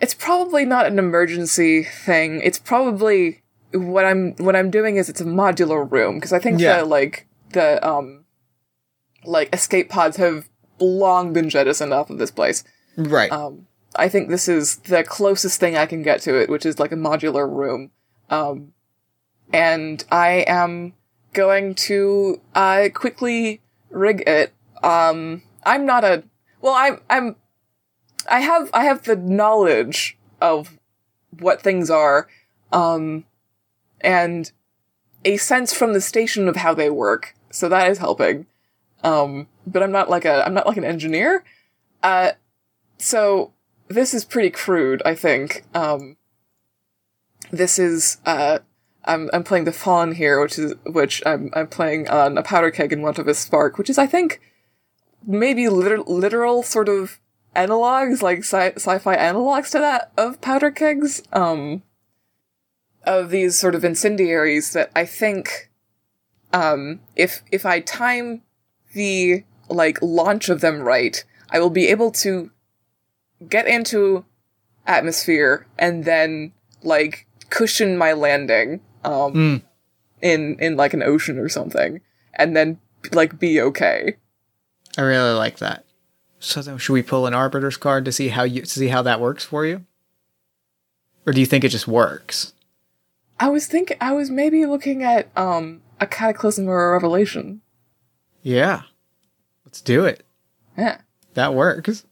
it's probably not an emergency thing. It's probably what I'm what I'm doing is it's a modular room because I think Yeah. the like the um like escape pods have long been jettisoned off of this place. Right. Um, I think this is the closest thing I can get to it, which is like a modular room. Um, and I am going to uh, quickly rig it. Um, I'm not a well. I'm I'm I have I have the knowledge of what things are, um, and a sense from the station of how they work. So that is helping. Um, but I'm not like a I'm not like an engineer. Uh, so this is pretty crude, I think. Um, this is uh, I'm I'm playing the fawn here, which is which I'm I'm playing on a powder keg in want of a spark, which is I think maybe liter- literal sort of analogs, like sci- sci-fi analogs to that of powder kegs. Um, of these sort of incendiaries that I think, um, if if I time the like launch of them right, I will be able to get into atmosphere and then like cushion my landing um Mm. in in like an ocean or something and then like be okay. I really like that. So then, should we pull an arbiter's card to see how you to see how that works for you, or do you think it just works? I was thinking I was maybe looking at um a cataclysm or a revelation. Yeah, let's do it. Yeah. That works.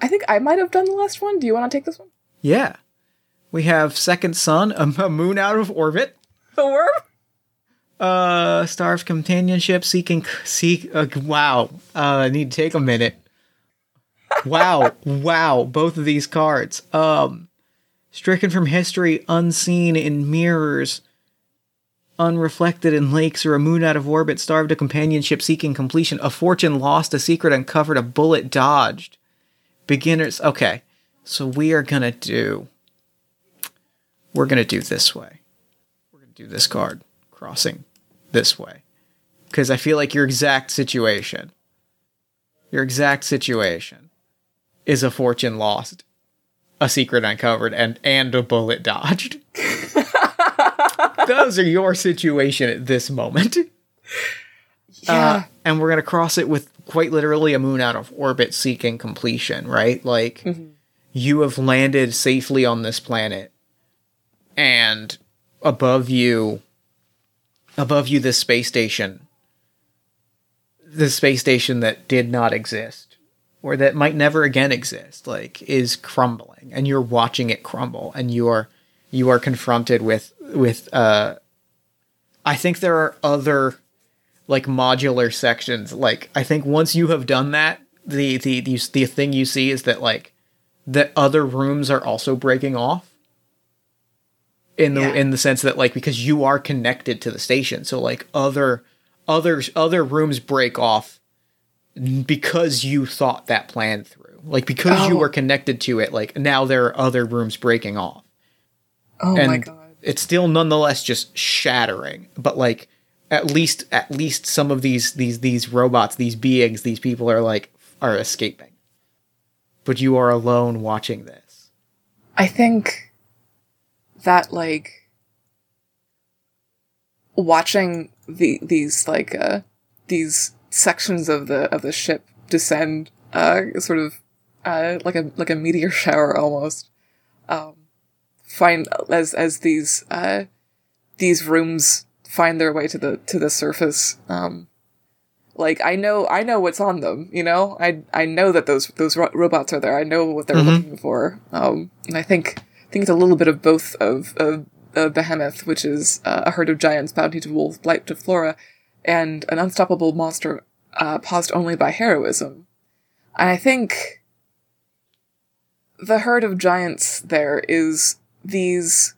I think I might have done the last one. Do you want to take this one? Yeah, we have second sun, a, a moon out of orbit, The worm? uh, star of companionship, seeking seek. Uh, wow, uh, I need to take a minute. Wow, wow, both of these cards. Um, stricken from history, unseen in mirrors, unreflected in lakes, or a moon out of orbit, starved a companionship, seeking completion, a fortune lost, a secret uncovered, a bullet dodged. Beginners. Okay, so we are gonna do. We're gonna do this way. We're gonna do this card crossing this way because I feel like your exact situation, your exact situation, is a fortune lost, a secret uncovered, and and a bullet dodged. Those are your situation at this moment. Uh, and we're gonna cross it with quite literally a moon out of orbit seeking completion, right? Like you have landed safely on this planet, and above you, above you, this space station, the space station that did not exist, or that might never again exist, like is crumbling, and you're watching it crumble, and you are you are confronted with with uh I think there are other like modular sections. Like I think once you have done that, the the the, the thing you see is that like the other rooms are also breaking off. In the Yeah. in the sense that like because you are connected to the station, so like other other other rooms break off because you thought that plan through. Like because you Oh. were connected to it, like now there are other rooms breaking off Oh and my god. it's still nonetheless just shattering but like at least at least some of these these these robots, these beings, these people are like are escaping. But you are alone watching this. I think that like watching the these like uh these sections of the of the ship descend uh sort of uh like a like a meteor shower almost um find as as these uh these rooms find their way to the to the surface um like i know i know what's on them you know? I i know that those those ro- robots are there. I know what they're looking for. Um and i think i think it's a little bit of both of of, of behemoth which is uh, a herd of giants bounty to wolf blight to flora and an unstoppable monster uh, paused only by heroism. And i think the herd of giants there is these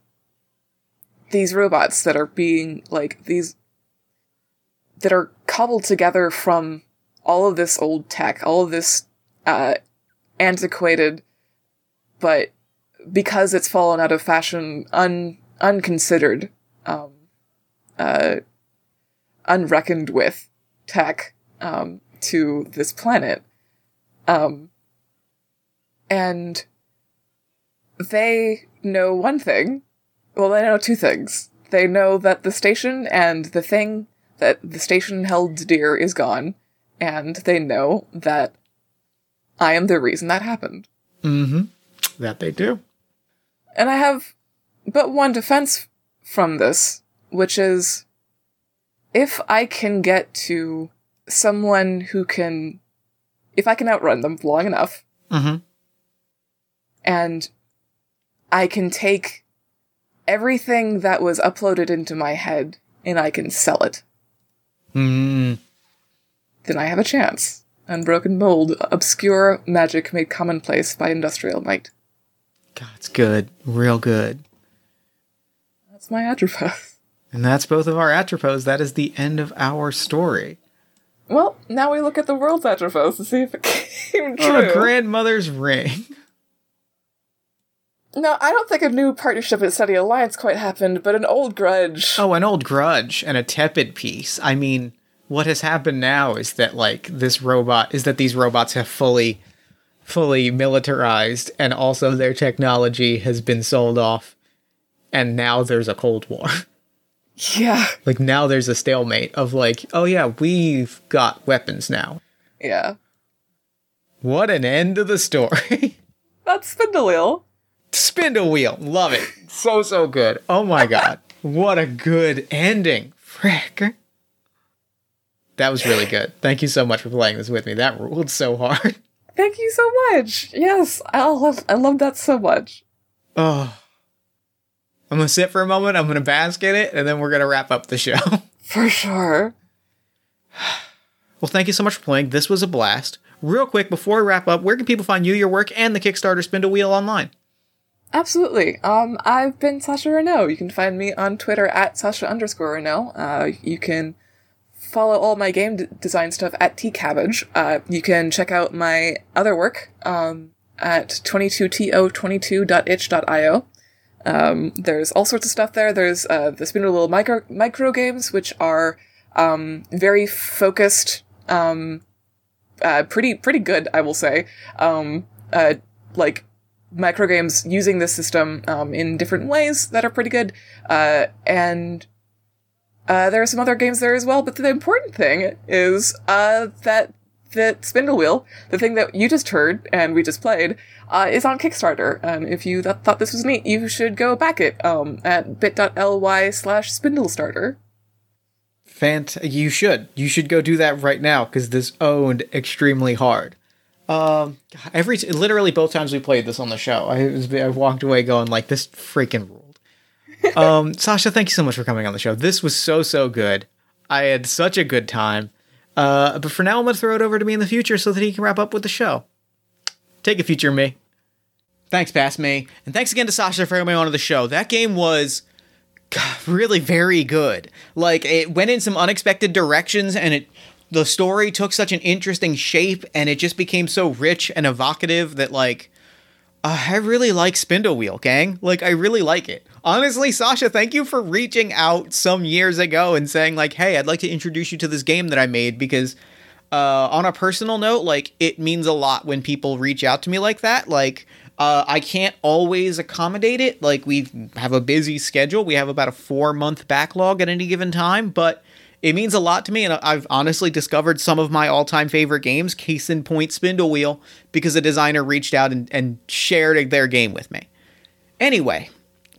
these robots that are being like these that are cobbled together from all of this old tech, all of this uh, antiquated, but because it's fallen out of fashion, un unconsidered, um, uh, unreckoned with tech um, to this planet, um, and they know one thing. Well, they know two things. They know that the station and the thing that the station held dear is gone, and they know that I am the reason that happened. Mm-hmm. That they do. And I have but one defense from this, which is if I can get to someone who can, if I can outrun them long enough, Mm-hmm. and I can take everything that was uploaded into my head and I can sell it, Mm. then I have a chance. Unbroken mold, obscure magic made commonplace by industrial might. God, it's good. Real good. That's my atropos. And that's both of our atropos. That is the end of our story. Well, now we look at the world's atropos to see if it came true. grandmother's ring. no, I don't think a new partnership and study alliance quite happened, but an old grudge. Oh, an old grudge and a tepid peace. I mean, what has happened now is that like this robot is that these robots have fully fully militarized and also their technology has been sold off and now there's a cold war. Yeah, like now there's a stalemate of like, oh yeah, we've got weapons now. yeah. What an end to the story. That's Spindle Wheel. Spindle wheel. Love it. So so good. Oh my god. What a good ending. Frick. That was really good. Thank you so much for playing this with me. That ruled so hard. Thank you so much. Yes, I love I love that so much. Oh. I'm gonna sit for a moment, I'm gonna bask in it, and then we're gonna wrap up the show. For sure. well, thank you so much for playing. This was a blast. Real quick, before we wrap up, where can people find you, your work, and the Kickstarter Spindle Wheel online? Absolutely. Um, I've been Sasha Reneau. You can find me on Twitter at Sasha underscore Reneau. Uh, you can follow all my game d- design stuff at tcabbage. Uh, you can check out my other work um, at 22to22.itch.io. Um, there's all sorts of stuff there. There's uh, the Spindle Wheel micro micro games, which are um, very focused, um, uh, pretty pretty good, I will say. Um, uh, like micro games using this system um, in different ways that are pretty good, uh, and uh, there are some other games there as well. But the important thing is uh, that that Spindle Wheel, the thing that you just heard and we just played, uh, is on Kickstarter. And if you th- thought this was neat, you should go back it um, at bit.ly slash spindlestarter. Fant, you should. You should go do that right now because this owned extremely hard. Um, every literally both times we played this on the show, I was I walked away going like this freaking ruled. um, Sasha, thank you so much for coming on the show. This was so so good. I had such a good time. Uh, but for now, I'm gonna throw it over to me in the future so that he can wrap up with the show. Take a future me. Thanks, past me, and thanks again to Sasha for coming on to the show. That game was really very good. Like it went in some unexpected directions and it the story took such an interesting shape and it just became so rich and evocative that like uh, I really like Spindle Wheel, gang. Like, I really like it. Honestly, Sasha, thank you for reaching out some years ago and saying, like, hey, I'd like to introduce you to this game that I made because, uh, on a personal note, like, it means a lot when people reach out to me like that. Like, uh, I can't always accommodate it. Like, we have a busy schedule. We have about a four month backlog at any given time, but it means a lot to me. And I've honestly discovered some of my all time favorite games, case in point Spindle Wheel, because a designer reached out and, and shared their game with me. Anyway,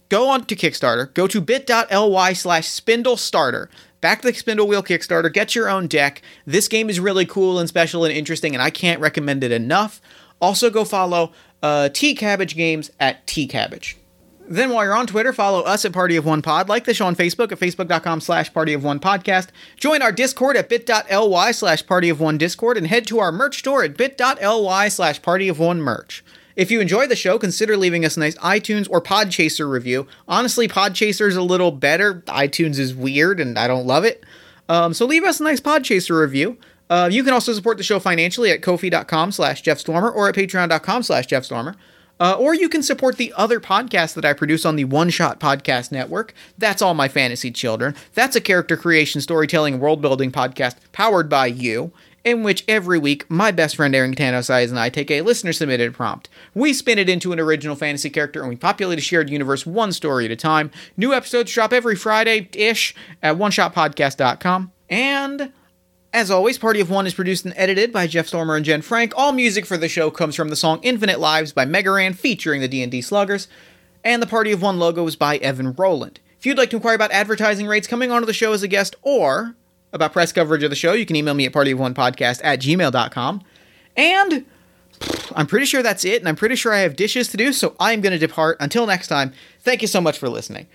go on to Kickstarter, go to bit.ly slash spindle starter. Back the Spindle Wheel Kickstarter, get your own deck. This game is really cool and special and interesting, and I can't recommend it enough. Also, go follow uh, Cabbage Games at T Cabbage. Then while you're on Twitter, follow us at Party of One Pod. Like the show on Facebook at facebook.com slash Party of One Podcast. Join our Discord at bit.ly slash Party of One Discord and head to our merch store at bit.ly slash Party of One Merch. If you enjoy the show, consider leaving us a nice iTunes or Podchaser review. Honestly, Podchaser is a little better. iTunes is weird and I don't love it. Um, so leave us a nice Podchaser review. Uh, you can also support the show financially at kofi.com slash Jeff Stormer or at patreon.com slash Jeff Stormer. Uh, or you can support the other podcasts that I produce on the One Shot Podcast Network. That's All My Fantasy Children. That's a character creation, storytelling, world building podcast powered by you, in which every week my best friend Aaron Tanosai and I take a listener submitted prompt. We spin it into an original fantasy character and we populate a shared universe one story at a time. New episodes drop every Friday ish at oneshotpodcast.com. And as always, Party of One is produced and edited by Jeff Stormer and Jen Frank. All music for the show comes from the song Infinite Lives by Mega Ran featuring the D&D Sluggers, and the Party of One logo is by Evan Rowland. If you'd like to inquire about advertising rates coming onto the show as a guest or about press coverage of the show, you can email me at partyofonepodcast at gmail.com. And I'm pretty sure that's it, and I'm pretty sure I have dishes to do, so I'm going to depart. Until next time, thank you so much for listening.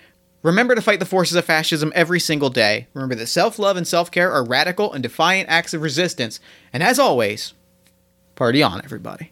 Remember to fight the forces of fascism every single day. Remember that self love and self care are radical and defiant acts of resistance. And as always, party on, everybody.